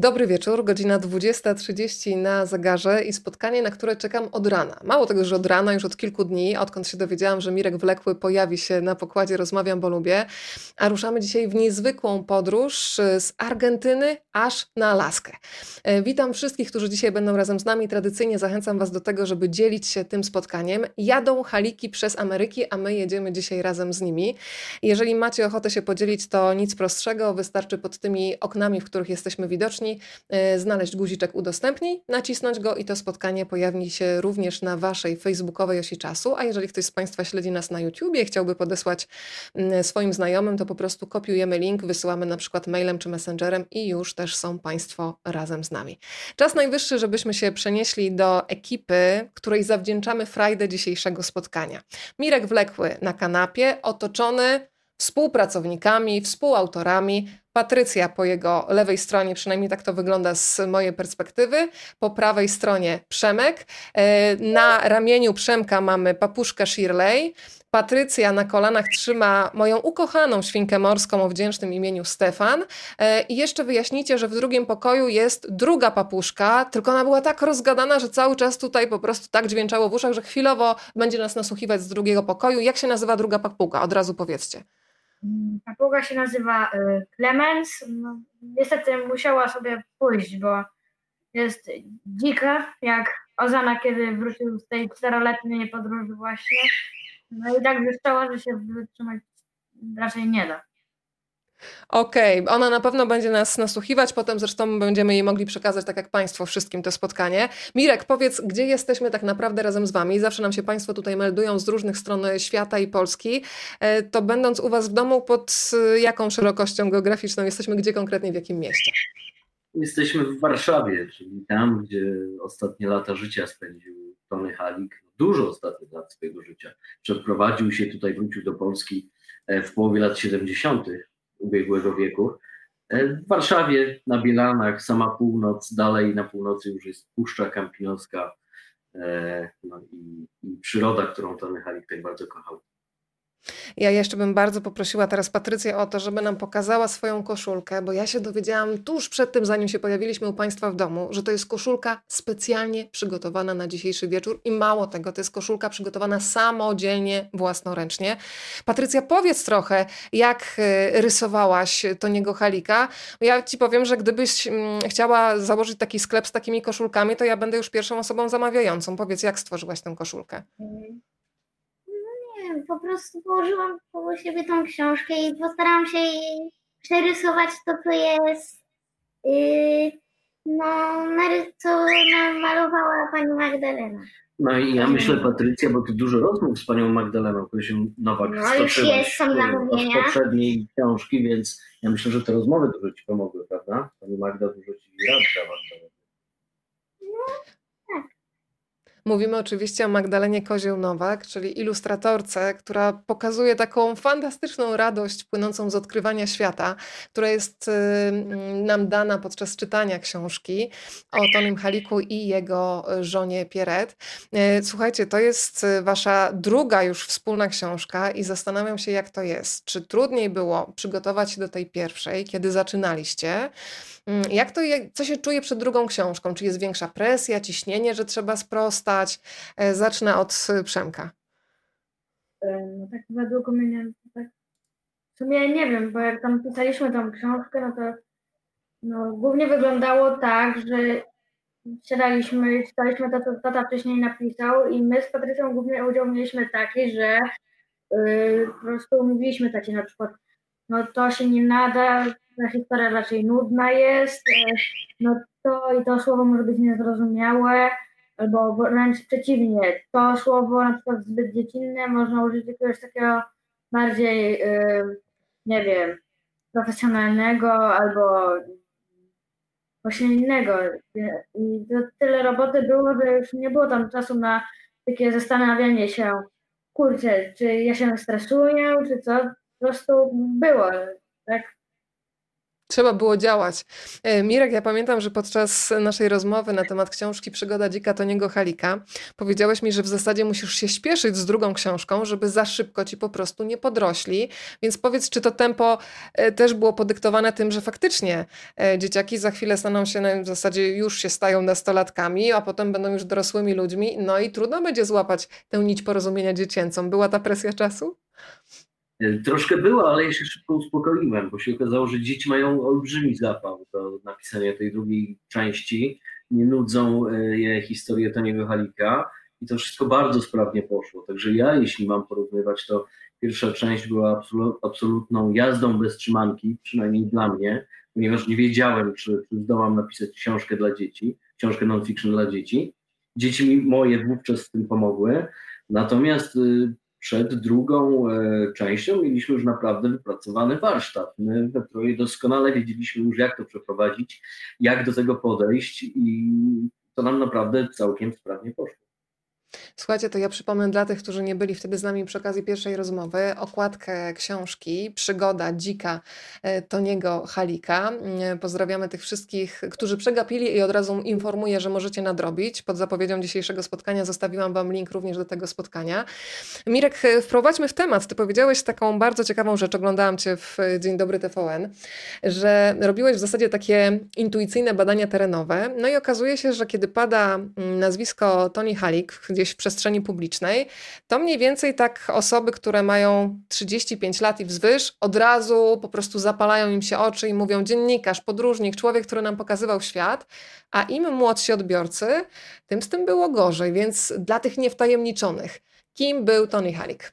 Dobry wieczór, godzina 20.30 na zegarze i spotkanie, na które czekam od rana. Mało tego, że od rana, już od kilku dni, odkąd się dowiedziałam, że Mirek Wlekły pojawi się na pokładzie Rozmawiam, bo lubię, a ruszamy dzisiaj w niezwykłą podróż y, z Argentyny aż na Alaskę. E, witam wszystkich, którzy dzisiaj będą razem z nami. Tradycyjnie zachęcam Was do tego, żeby dzielić się tym spotkaniem. Jadą haliki przez Ameryki, a my jedziemy dzisiaj razem z nimi. Jeżeli macie ochotę się podzielić, to nic prostszego, wystarczy pod tymi oknami, w których jesteśmy widoczni, E, znaleźć guziczek udostępnij, nacisnąć go i to spotkanie pojawi się również na Waszej facebookowej osi czasu, a jeżeli ktoś z Państwa śledzi nas na YouTubie i chciałby podesłać swoim znajomym, to po prostu kopiujemy link, wysyłamy na przykład mailem czy messengerem i już też są Państwo razem z nami. Czas najwyższy, żebyśmy się przenieśli do ekipy, której zawdzięczamy frajdę dzisiejszego spotkania. Mirek Wlekły na kanapie, otoczony współpracownikami, współautorami. Patrycja po jego lewej stronie, przynajmniej tak to wygląda z mojej perspektywy. Po prawej stronie Przemek. E, na ramieniu Przemka mamy papuszkę Shirley. Patrycja na kolanach trzyma moją ukochaną świnkę morską o wdzięcznym imieniu Stefan. E, I jeszcze wyjaśnicie, że w drugim pokoju jest druga papuszka, tylko ona była tak rozgadana, że cały czas tutaj po prostu tak dźwięczało w uszach, że chwilowo będzie nas nasłuchiwać z drugiego pokoju. Jak się nazywa druga papuga? Od razu powiedzcie. Papuga się nazywa y, Clemens. No, niestety musiała sobie pójść, bo jest dzika, jak Ozana, kiedy wrócił z tej czteroletniej podróży właśnie. No i tak wyszczała, że się wytrzymać raczej nie da. Okej, okay. ona na pewno będzie nas nasłuchiwać, potem zresztą będziemy jej mogli przekazać, tak jak Państwo, wszystkim to spotkanie. Mirek, powiedz, gdzie jesteśmy tak naprawdę razem z Wami? Zawsze nam się Państwo tutaj meldują z różnych stron świata i Polski. E, to będąc u Was w domu, pod e, jaką szerokością geograficzną jesteśmy, gdzie konkretnie, w jakim mieście? Jesteśmy w Warszawie, czyli tam, gdzie ostatnie lata życia spędził Tony Halik. Dużo ostatnich lat swojego życia. Przeprowadził się tutaj, wrócił do Polski e, w połowie lat 70 ubiegłego wieku. E, w Warszawie, na Bielanach, sama północ, dalej na północy już jest Puszcza Kampinoska e, no i, i przyroda, którą ten mechanik tak bardzo kochał. Ja jeszcze bym bardzo poprosiła teraz Patrycję o to, żeby nam pokazała swoją koszulkę, bo ja się dowiedziałam tuż przed tym, zanim się pojawiliśmy u Państwa w domu, że to jest koszulka specjalnie przygotowana na dzisiejszy wieczór i mało tego, to jest koszulka przygotowana samodzielnie, własnoręcznie. Patrycja, powiedz trochę, jak e, rysowałaś Toniego Halika. Ja Ci powiem, że gdybyś mm, chciała założyć taki sklep z takimi koszulkami, to ja będę już pierwszą osobą zamawiającą. Powiedz, jak stworzyłaś tę koszulkę? Mm po prostu położyłam koło siebie tą książkę i postarałam się przerysować to, co jest, yy, no, co malowała pani Magdalena. No i ja myślę, Patrycja, bo ty dużo rozmów z panią Magdaleną, która się Nowak no, już jest, są z poprzedniej książki, więc ja myślę, że te rozmowy dużo ci pomogły, prawda? Pani Magda dużo ci rad dała. No, Mówimy oczywiście o Magdalenie Kozieł-Nowak, czyli ilustratorce, która pokazuje taką fantastyczną radość płynącą z odkrywania świata, która jest y, nam dana podczas czytania książki o Tonym Haliku i jego żonie Pieret. Y, słuchajcie, to jest wasza druga już wspólna książka i zastanawiam się, jak to jest. Czy trudniej było przygotować się do tej pierwszej, kiedy zaczynaliście? Mm, jak to, co się czuje przed drugą książką? Czy jest większa presja, ciśnienie, że trzeba sprostać? E, zacznę od y, Przemka. E, no tak według mnie, tak, w sumie nie wiem, bo jak tam pisaliśmy tą książkę, no to no, głównie wyglądało tak, że siadaliśmy, czytaliśmy to, co tata wcześniej napisał i my z Patrycją głównie udział mieliśmy taki, że yy, po prostu mówiliśmy takie na przykład, no to się nie nada, ta historia raczej nudna jest, e, no to i to słowo może być niezrozumiałe, albo wręcz przeciwnie, to słowo na przykład zbyt dziecinne, można użyć jakiegoś takiego bardziej, e, nie wiem, profesjonalnego albo właśnie innego. I to tyle roboty było, że już nie było tam czasu na takie zastanawianie się, kurczę, czy ja się stresuję, czy co, po prostu było, tak? Trzeba było działać. E, Mirek, ja pamiętam, że podczas naszej rozmowy na temat książki Przygoda dzika Toniego Halika powiedziałeś mi, że w zasadzie musisz się śpieszyć z drugą książką, żeby za szybko ci po prostu nie podrośli. Więc powiedz, czy to tempo e, też było podyktowane tym, że faktycznie e, dzieciaki za chwilę staną się, w zasadzie już się stają nastolatkami, a potem będą już dorosłymi ludźmi, no i trudno będzie złapać tę nić porozumienia dziecięcą. Była ta presja czasu? Troszkę było, ale ja się szybko uspokoiłem, bo się okazało, że dzieci mają olbrzymi zapał do napisania tej drugiej części. Nie nudzą e, je historie Toniego Halika i to wszystko bardzo sprawnie poszło. Także ja, jeśli mam porównywać, to pierwsza część była absolutną jazdą bez trzymanki, przynajmniej dla mnie, ponieważ nie wiedziałem, czy, czy zdołam napisać książkę dla dzieci, książkę non-fiction dla dzieci. Dzieci mi moje wówczas w tym pomogły. Natomiast y, przed drugą e, częścią mieliśmy już naprawdę wypracowany warsztat. My we Troje doskonale wiedzieliśmy już, jak to przeprowadzić, jak do tego podejść i to nam naprawdę całkiem sprawnie poszło. Słuchajcie, to ja przypomnę dla tych, którzy nie byli wtedy z nami przy okazji pierwszej rozmowy, okładkę książki Przygoda dzika e, Toniego Halika. Mm, pozdrawiamy tych wszystkich, którzy przegapili i od razu informuję, że możecie nadrobić. Pod zapowiedzią dzisiejszego spotkania zostawiłam Wam link również do tego spotkania. Mirek, e, wprowadźmy w temat. Ty powiedziałeś taką bardzo ciekawą rzecz, oglądałam Cię w Dzień Dobry TVN, że robiłeś w zasadzie takie intuicyjne badania terenowe. No i okazuje się, że kiedy pada mm, nazwisko Tony Halik, gdzieś w przestrzeni publicznej, to mniej więcej tak osoby, które mają 35 lat i wzwyż, od razu po prostu zapalają im się oczy i mówią dziennikarz, podróżnik, człowiek, który nam pokazywał świat, a im młodsi odbiorcy, tym z tym było gorzej. Więc dla tych niewtajemniczonych, kim był Tony Halik?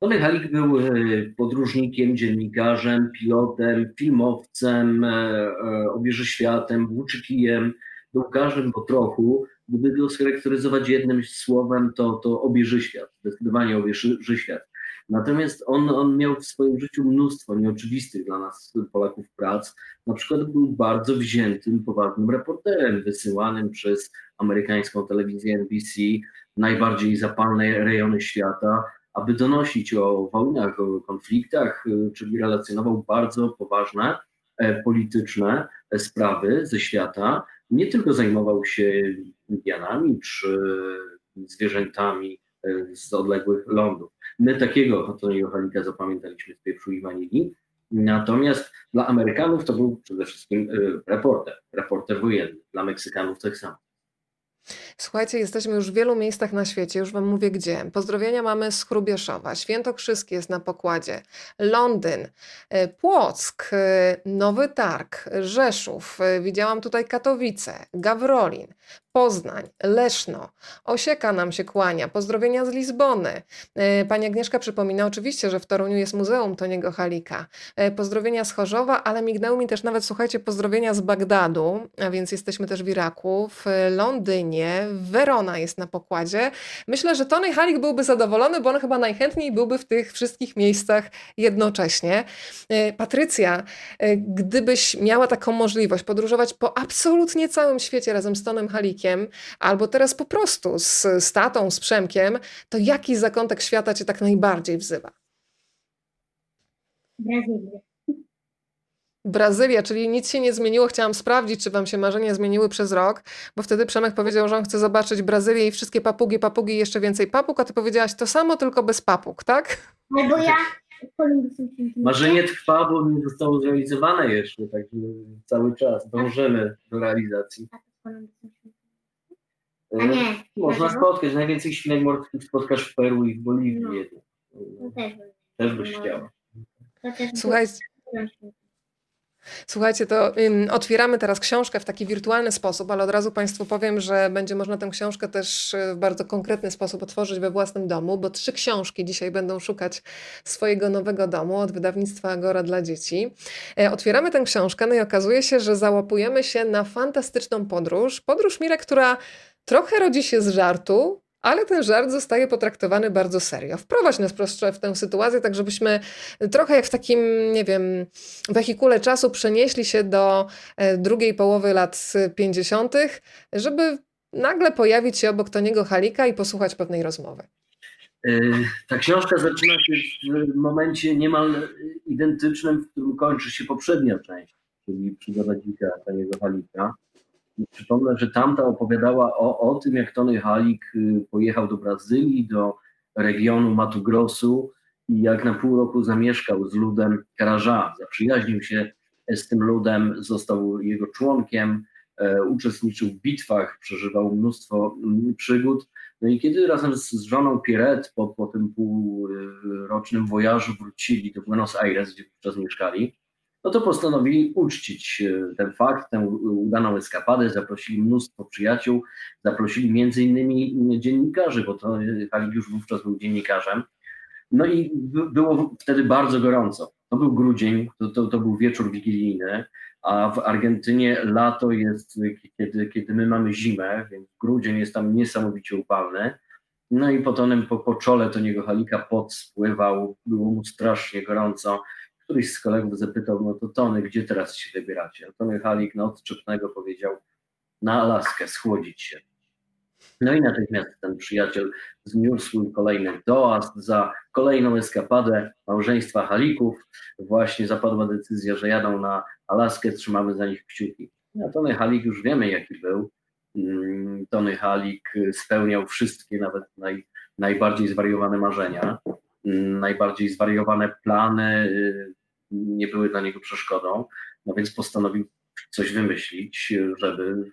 Tony Halik był e, podróżnikiem, dziennikarzem, pilotem, filmowcem, e, e, obieży światem, włóczykijem, był każdym po trochu. Gdyby go scharakteryzować jednym słowem, to, to obieży świat, zdecydowanie obieży świat. Natomiast on, on miał w swoim życiu mnóstwo nieoczywistych dla nas, Polaków, prac. Na przykład był bardzo wziętym, poważnym reporterem, wysyłanym przez amerykańską telewizję NBC, najbardziej zapalne rejony świata, aby donosić o wojnach, o konfliktach, czyli relacjonował bardzo poważne e, polityczne e, sprawy ze świata nie tylko zajmował się Indianami czy zwierzętami e, z odległych lądów. My takiego Antoniego Halika zapamiętaliśmy z pieprzu i wanilii, natomiast dla Amerykanów to był przede wszystkim e, reporter, reporter wojenny, dla Meksykanów tak samo. Słuchajcie, jesteśmy już w wielu miejscach na świecie, już Wam mówię gdzie. Pozdrowienia mamy z Chrubieszowa, Świętokrzyskie jest na pokładzie, Londyn, e, Płock, Nowy Targ, Rzeszów, widziałam tutaj Katowice, Gawrolin, Poznań, Leszno, Osieka nam się kłania, pozdrowienia z Lizbony. E, pani Agnieszka przypomina oczywiście, że w Toruniu jest Muzeum Toniego Halika. E, pozdrowienia z Chorzowa, ale mignęły mi też nawet, słuchajcie, pozdrowienia z Bagdadu, a więc jesteśmy też w Iraku, w Londynie, Werona jest na pokładzie. Myślę, że Tony Halik byłby zadowolony, bo on chyba najchętniej byłby w tych wszystkich miejscach jednocześnie. E, Patrycja, gdybyś miała taką możliwość podróżować po absolutnie całym świecie razem z Tonem Halikiem, albo teraz po prostu z, z tatą, z Przemkiem, to jaki zakątek świata cię tak najbardziej wzywa? Brazylia. Brazylia, czyli nic się nie zmieniło. Chciałam sprawdzić, czy wam się marzenia zmieniły przez rok, bo wtedy Przemek powiedział, że on chce zobaczyć Brazylię i wszystkie papugi, papugi i jeszcze więcej papug, a ty powiedziałaś to samo, tylko bez papug, tak? Albo ja. Marzenie trwa, bo nie zostało zrealizowane jeszcze, także cały czas dążymy do realizacji. A nie. Można spotkać. Najwięcej świnek morskich spotkasz w Peru i w Boliwii. No. No też, też byś chciała. Słuchaj, Słuchajcie, to um, otwieramy teraz książkę w taki wirtualny sposób, ale od razu Państwu powiem, że będzie można tę książkę też w bardzo konkretny sposób otworzyć we własnym domu, bo trzy książki dzisiaj będą szukać swojego nowego domu od wydawnictwa Agora dla dzieci. E, otwieramy tę książkę, no i okazuje się, że załapujemy się na fantastyczną podróż. Podróż Mirek, która trochę rodzi się z żartu, ale ten żart zostaje potraktowany bardzo serio. Wprowadź nas proszę w tę sytuację, tak żebyśmy trochę jak w takim, nie wiem, wehikule czasu przenieśli się do e, drugiej połowy lat 50., żeby nagle pojawić się obok Toniego Halika i posłuchać pewnej rozmowy. ta książka zaczyna się w momencie niemal identycznym, w którym kończy się poprzednia część, czyli przygoda dzika Taniego Halika. Przypomnę, że tamta opowiadała o, o tym, jak Tony Halik y, pojechał do Brazylii, do regionu Mato Grossu i jak na pół roku zamieszkał z ludem Carajá. Zaprzyjaźnił się z tym ludem, został jego członkiem, e, uczestniczył w bitwach, przeżywał mnóstwo mm, przygód. No i kiedy razem z, żoną Pierret po, po tym półrocznym wojażu wrócili do Buenos Aires, gdzie wówczas mieszkali, no to postanowili uczcić e, ten fakt, tę udaną eskapadę, zaprosili mnóstwo przyjaciół, zaprosili między innymi dziennikarzy, bo to Halik już wówczas był dziennikarzem. No i było wtedy bardzo gorąco. To był grudzień, to, to, to był wieczór wigilijny, a w Argentynie lato jest, kiedy, kiedy my mamy zimę, więc grudzień jest tam niesamowicie upalny. No i potem po, po czole Toniego Halika pot spływał, było mu strasznie gorąco któryś z kolegów zapytał, no to Tony, gdzie teraz się wybieracie? Tony Halik na odczepnego powiedział, na Alaskę, schłodzić się. No i natychmiast ten przyjaciel zniósł kolejny dojazd za kolejną eskapadę małżeństwa Halików. Właśnie zapadła decyzja, że jadą na Alaskę, trzymamy za nich kciuki. A Tony Halik już wiemy, jaki był. Mm, Tony Halik spełniał wszystkie, nawet naj, najbardziej zwariowane marzenia najbardziej zwariowane plany y, nie były dla niego przeszkodą, no więc postanowił coś wymyślić, żeby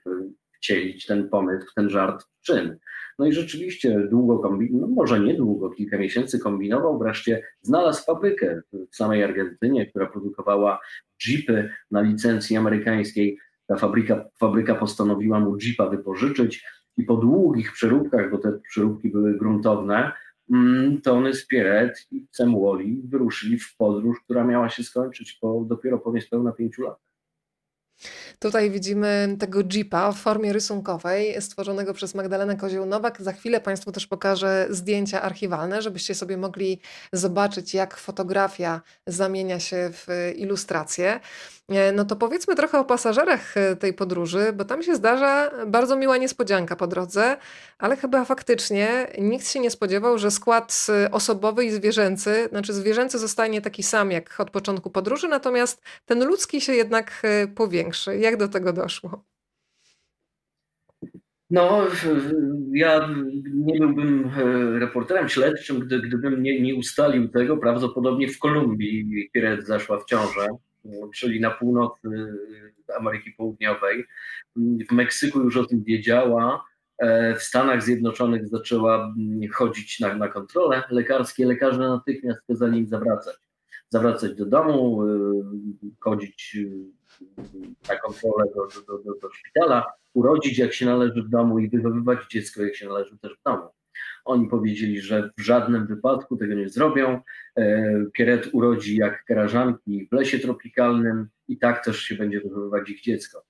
wcielić ten pomysł, ten żart w czyn. No i rzeczywiście długo kombinował, no może nie długo, kilka miesięcy kombinował, wreszcie znalazł fabrykę w samej Argentynie, która produkowała jeepy na licencji amerykańskiej. Ta fabryka, fabryka postanowiła mu jeepa wypożyczyć i po długich przeróbkach, bo te przeróbki były gruntowne, Tony Spieret i Sam Wally wyruszyli w podróż, która miała się skończyć po, dopiero po niespełna pięciu latach. Tutaj widzimy tego Jeepa w formie rysunkowej, stworzonego przez Magdalenę Kozioł-Nowak. Za chwilę Państwu też pokażę zdjęcia archiwalne, żebyście sobie mogli zobaczyć, jak fotografia zamienia się w ilustrację. E, no to powiedzmy trochę o pasażerach e, tej podróży, bo tam się zdarza bardzo miła niespodzianka po drodze, ale chyba faktycznie nikt się nie spodziewał, że skład e, osobowy i zwierzęcy, znaczy zwierzęcy zostanie taki sam jak od początku podróży, natomiast ten ludzki się jednak powiększy. Jak do tego doszło? No, ja nie byłbym reporterem śledczym, gdy, gdybym nie, nie ustalił tego. Prawdopodobnie w Kolumbii Piret zaszła w ciążę czyli na północy y, Ameryki Południowej. W Meksyku już o tym wiedziała. E, w Stanach Zjednoczonych zaczęła mm, chodzić na, na kontrole lekarskie. Lekarze natychmiast kazali im zawracać. Zawracać do domu, chodzić na kontrolę do, do, do, do szpitala, urodzić jak się należy w domu i wychowywać dziecko jak się należy też w domu. Oni powiedzieli, że w żadnym wypadku tego nie zrobią. E, Pieret urodzi jak karażanki w lesie tropikalnym i tak też się będzie wychowywać ich dziecko.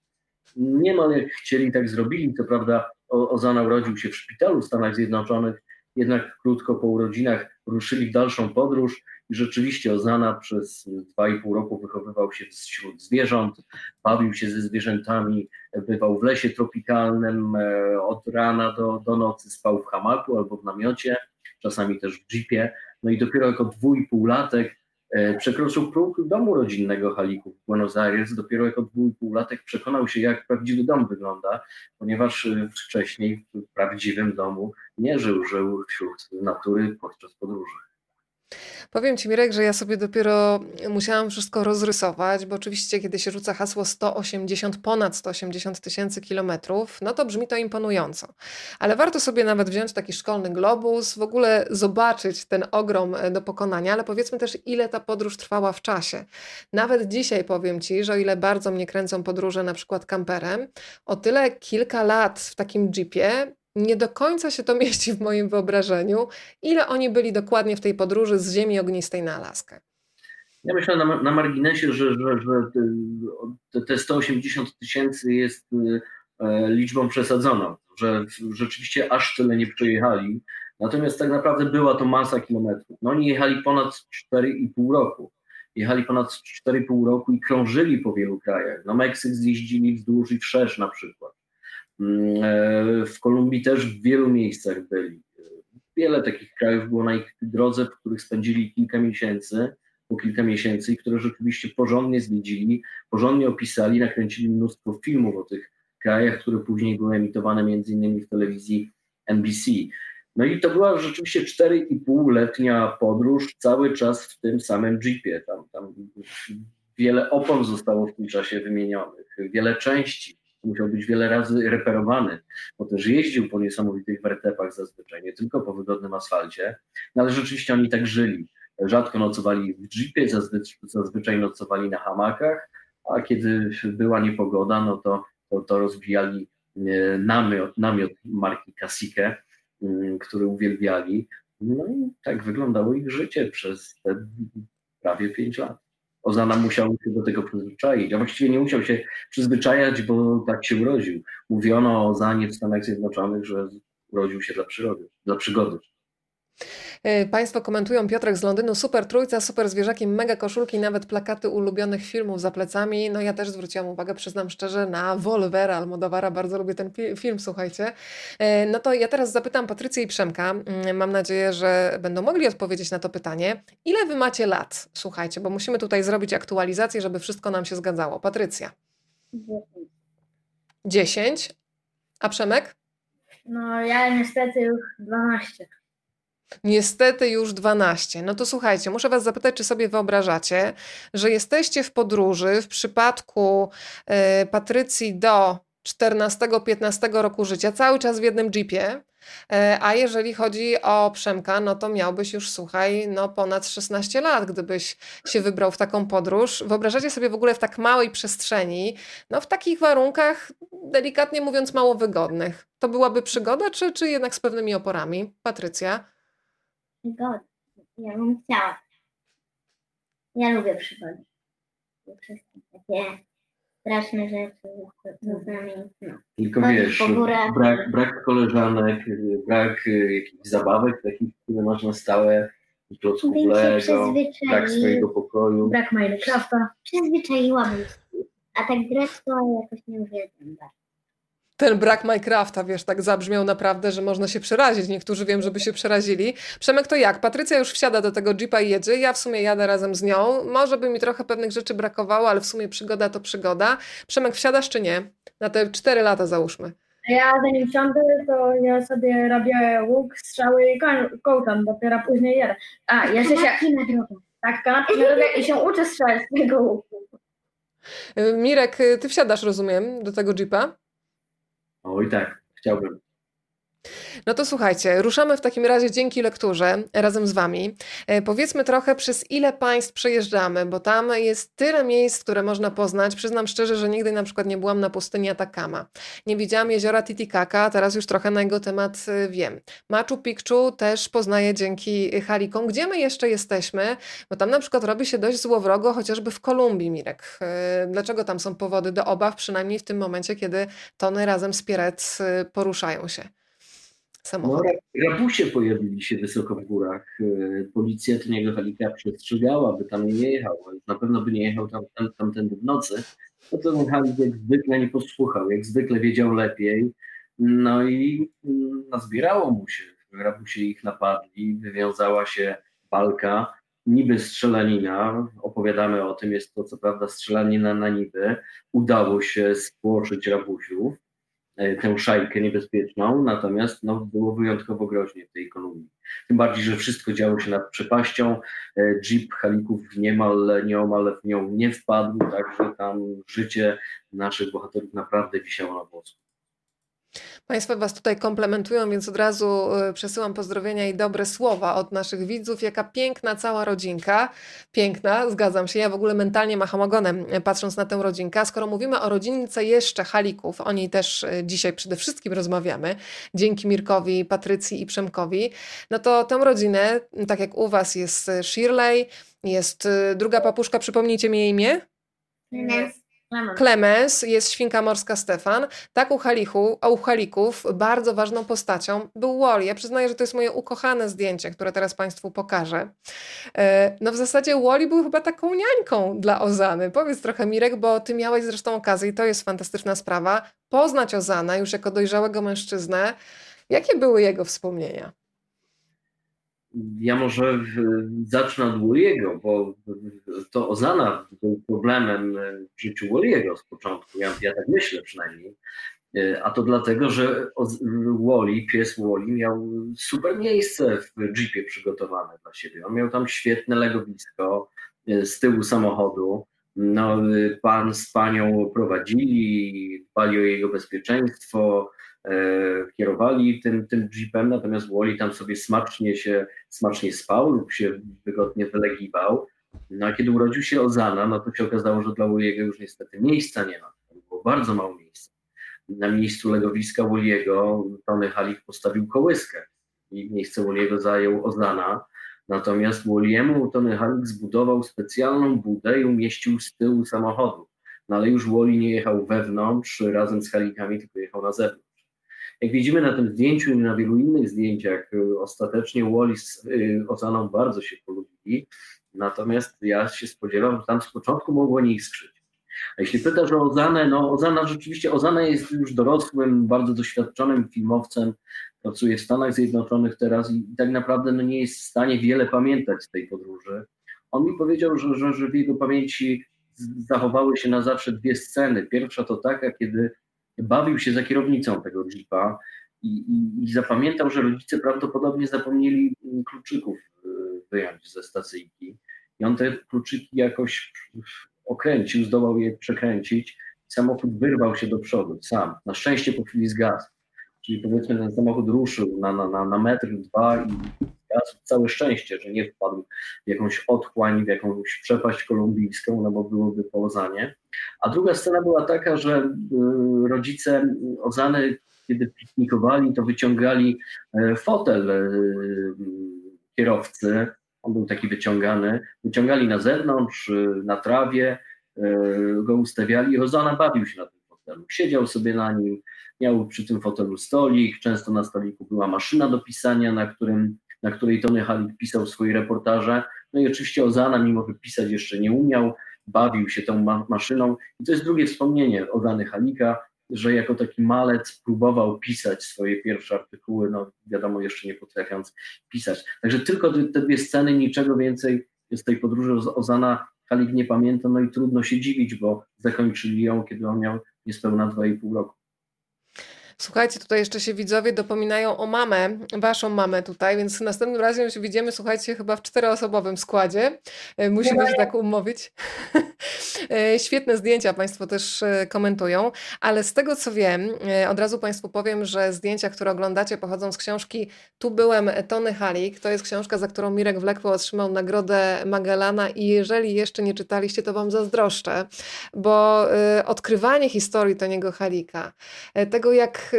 Niemal jak chcieli, tak zrobili. Co prawda Ozana urodził się w szpitalu w Stanach Zjednoczonych, jednak krótko po urodzinach ruszyli w dalszą podróż i rzeczywiście Ozana przez dwa i pół roku wychowywał się wśród zwierząt, bawił się ze zwierzętami, bywał w lesie tropikalnym, e, od rana do, do nocy spał w hamaku albo w namiocie, czasami też w jeepie. No i dopiero jako dwójpółlatek e, przekroczył próg domu rodzinnego Halików w Buenos Aires. Dopiero jako dwójpółlatek przekonał się, jak prawdziwy dom wygląda, ponieważ wcześniej w prawdziwym domu nie żył, żył wśród natury podczas podróży. Powiem Ci, Mirek, że ja sobie dopiero musiałam wszystko rozrysować, bo oczywiście, kiedy się rzuca hasło 180, ponad 180 tysięcy kilometrów, no to brzmi to imponująco. Ale warto sobie nawet wziąć taki szkolny globus, w ogóle zobaczyć ten ogrom e, do pokonania, ale powiedzmy też, ile ta podróż trwała w czasie. Nawet dzisiaj powiem Ci, że o ile bardzo mnie kręcą podróże na przykład kamperem, o tyle kilka lat w takim jeepie nie do końca się to mieści w moim wyobrażeniu, ile oni byli dokładnie w tej podróży z Ziemi Ognistej na Alaskę. Ja myślę na, na marginesie, że, że, że te 180 tysięcy jest e, liczbą przesadzoną, że rzeczywiście aż tyle nie przejechali. Natomiast tak naprawdę była to masa kilometrów. No oni jechali ponad 4,5 roku. Jechali ponad 4,5 roku i krążyli po wielu krajach. No Meksyk zjeździli wzdłuż i wszerz na przykład. Mm, e, w Kolumbii też w wielu miejscach byli. wiele takich krajów było na ich drodze, w których spędzili kilka miesięcy, po kilka miesięcy i które rzeczywiście porządnie zwiedzili, porządnie opisali, nakręcili mnóstwo filmów o tych krajach, które później były emitowane między innymi w telewizji NBC. No i to była rzeczywiście 4,5-letnia podróż, cały czas w tym samym jeepie. Tam, tam wiele opon zostało w tym czasie wymienionych, wiele części, musiał być wiele razy reperowany, bo też jeździł po niesamowitych wertepach zazwyczaj, nie tylko po wygodnym asfalcie, no ale rzeczywiście oni tak żyli. Rzadko nocowali w jeepie, zazwyczaj, zazwyczaj nocowali na hamakach, a kiedy była niepogoda, no to, to, to rozbijali e, namiot, namiot marki Kasike, mm, który uwielbiali. No i tak wyglądało ich życie przez te prawie pięć lat. Ozana musiał się do tego przyzwyczaić, a właściwie nie musiał się przyzwyczajać, bo tak się urodził. Mówiono o Ozanie w Stanach Zjednoczonych, że urodził się dla przyrody, dla przygody. E, państwo komentują Piotrek z Londynu, super trójca, super zwierzaki, mega koszulki, nawet plakaty ulubionych filmów za plecami. No ja też zwróciłam uwagę, przyznam szczerze, na Wolvera Almodowara, bardzo lubię ten film, słuchajcie. E, no to ja teraz zapytam Patrycję i Przemka, mm, mam nadzieję, że będą mogli odpowiedzieć na to pytanie. Ile wy macie lat? Słuchajcie, bo musimy tutaj zrobić aktualizację, żeby wszystko nam się zgadzało. Patrycja. 10. A Przemek? No ja niestety już 12. Niestety już 12. No to słuchajcie, muszę Was zapytać, czy sobie wyobrażacie, że jesteście w podróży w przypadku y, Patrycji do 14-15 roku życia, cały czas w jednym jeepie, y, a jeżeli chodzi o Przemka, no to miałbyś już, słuchaj, no ponad 16 lat, gdybyś się wybrał w taką podróż. Wyobrażacie sobie w ogóle w tak małej przestrzeni, no w takich warunkach, delikatnie mówiąc, mało wygodnych. To byłaby przygoda, czy, czy jednak z pewnymi oporami? Patrycja? Przygody. Ja bym chciała. Ja lubię przygody. Wszystkie takie straszne rzeczy, co z nami. No. Tylko wiesz, brak, brak koleżanek, brak jakichś zabawek takich, które można stałe, klocków Lego, brak swojego pokoju. Brak Minecrafta. Przyzwyczaiłabym się. A tak grać to jakoś nie uwielbiam bardzo ten brak Minecrafta, wiesz, tak zabrzmiał naprawdę, że można się przerazić. Niektórzy wiem, żeby się przerazili. Przemek, to jak? Patrycja już wsiada do tego jeepa i jedzie. Ja w sumie jadę razem z nią. Może by mi trochę pewnych rzeczy brakowało, ale w sumie przygoda to przygoda. Przemek, wsiadasz czy nie? Na te cztery lata załóżmy. Ja zanim wsiądę, to ja sobie robię łuk, strzały i kołczam, dopiero później jadę. A, jeszcze się... Tak, kanapki na drogę i się uczę strzelać z tego łuku. Mirek, ty wsiadasz, rozumiem, do tego jeepa? Ahorita, chao. Bro. No to słuchajcie, ruszamy w takim razie dzięki lekturze razem z Wami. E, powiedzmy trochę, przez ile państw przejeżdżamy, bo tam jest tyle miejsc, które można poznać. Przyznam szczerze, że nigdy na przykład nie byłam na pustyni Atacama. Nie widziałam jeziora Titicaca, teraz już trochę na jego temat e, wiem. Machu Picchu też poznaję dzięki Halikom. Gdzie my jeszcze jesteśmy? Bo tam na przykład robi się dość złowrogo, chociażby w Kolumbii, Mirek. E, dlaczego tam są powody do obaw, przynajmniej w tym momencie, kiedy tony razem z Piret poruszają się? Samochodem. No, rabusie pojawili się wysoko w górach. E, policja Toniego Halika przestrzegała, by tam nie jechał. Na pewno by nie jechał tam, tam, tamtędy w nocy. No to ten Halik jak zwykle nie posłuchał, jak zwykle wiedział lepiej. No i mm, nazbierało mu się. Rabusie ich napadli, wywiązała się walka, niby strzelanina, opowiadamy o tym, jest to co prawda strzelanina na niby, udało się spłoszyć rabusiów, tę szajkę niebezpieczną, natomiast no, było wyjątkowo groźnie w tej ekonomii. Tym bardziej, że wszystko działo się nad przepaścią, e, jeep Halików niemal, nieomal w nią nie wpadł, także tam życie naszych bohaterów naprawdę wisiało na włosku. Państwo Was tutaj komplementują, więc od razu y, przesyłam pozdrowienia i dobre słowa od naszych widzów. Jaka piękna cała rodzinka. Piękna, zgadzam się. Ja w ogóle mentalnie macham ogonem y, patrząc na tę rodzinkę. Skoro mówimy o rodzince jeszcze Halików, o niej też y, dzisiaj przede wszystkim rozmawiamy, dzięki Mirkowi, Patrycji i Przemkowi, no to tę rodzinę, tak jak u Was jest Shirley, jest druga papuszka, przypomnijcie mi jej imię? Nie. Klemens, jest świnka morska Stefan. Tak u, Halichu, u Halików bardzo ważną postacią był Wally. Ja przyznaję, że to jest moje ukochane zdjęcie, które teraz Państwu pokażę. E, no w zasadzie Wally był chyba taką niańką dla Ozany. Powiedz trochę Mirek, bo Ty miałeś zresztą okazję i to jest fantastyczna sprawa, poznać Ozana już jako dojrzałego mężczyznę. Jakie były jego wspomnienia? Ja może zacznę od Walliego, bo to Ozana był problemem w życiu Walliego z początku, ja, ja tak myślę przynajmniej. A to dlatego, że Wally, pies Wally miał super miejsce w jeepie przygotowane dla siebie. On miał tam świetne legowisko z tyłu samochodu. No, pan z panią prowadzili, dbali o jego bezpieczeństwo, E, kierowali tym, tym jeepem, natomiast Wally tam sobie smacznie się smacznie spał lub się wygodnie wylegiwał. No a kiedy urodził się Ozana, no to się okazało, że dla Wally'ego już niestety miejsca nie ma. Było bardzo mało miejsca. Na miejscu legowiska Wally'ego Tony Halik postawił kołyskę i miejsce Wally'ego zajął Ozana. Natomiast Wally'emu Tony Halik zbudował specjalną budę i umieścił z tyłu samochodu. No ale już Wally nie jechał wewnątrz razem z Halikami, tylko jechał na zewnątrz. Jak widzimy na tym zdjęciu i na wielu innych zdjęciach, y, ostatecznie Wallis z y, Ozaną bardzo się polubili, natomiast ja się spodziewam, że tam z początku mogło nie iskrzyć. A jeśli pytasz o Ozanę, no Ozana rzeczywiście, Ozana jest już dorosłym, bardzo doświadczonym filmowcem, pracuje w Stanach Zjednoczonych teraz i tak naprawdę no, nie jest w stanie wiele pamiętać z tej podróży. On mi powiedział, że, że, że w jego pamięci zachowały się na zawsze dwie sceny. Pierwsza to taka, kiedy bawił się za kierownicą tego jeepa i, i, i zapamiętał, że rodzice prawdopodobnie zapomnieli kluczyków y, wyjąć ze stacyjki. I on te kluczyki jakoś okręcił, zdołał je przekręcić. Samochód wyrwał się do przodu sam. Na szczęście po chwili zgasł. Czyli powiedzmy ten samochód ruszył na, na, na, na metr, dwa i zgasł. Całe szczęście, że nie wpadł w jakąś otchłań, w jakąś przepaść kolumbijską, no bo byłoby połzanie. A druga scena była taka, że y, rodzice Ozany, kiedy piknikowali, to wyciągali e, fotel e, kierowcy, on był taki wyciągany, wyciągali na zewnątrz, y, na trawie, e, go ustawiali i Ozana bawił się na tym. Siedział sobie na nim, miał przy tym fotelu stolik, często na stoliku była maszyna do pisania, na, którym, na której Tony Halik pisał swoje reportaże. No i oczywiście Ozana, mimo że pisać jeszcze nie umiał, bawił się tą ma maszyną. I to jest drugie wspomnienie Ozany Halika, że jako taki malec próbował pisać swoje pierwsze artykuły, no wiadomo, jeszcze nie potrafiąc pisać. Także tylko te dwie sceny, niczego więcej z tej podróży Ozana Halik nie pamięta, no i trudno się dziwić, bo zakończyli ją, kiedy on miał niespełna 2,5 roku. Słuchajcie, tutaj jeszcze się widzowie dopominają o mamę, waszą mamę tutaj, więc następnym razem się widzimy, słuchajcie, chyba w czteroosobowym składzie. E, musimy się tak umówić. E, świetne zdjęcia Państwo też e, komentują, ale z tego co wiem, od razu Państwu powiem, że zdjęcia, które oglądacie, pochodzą z książki Tu byłem Tony Halik. To jest książka, za którą Mirek Wlekły otrzymał nagrodę Magellana i jeżeli jeszcze nie czytaliście, to Wam zazdroszczę, bo odkrywanie historii Toniego Halika, tego jak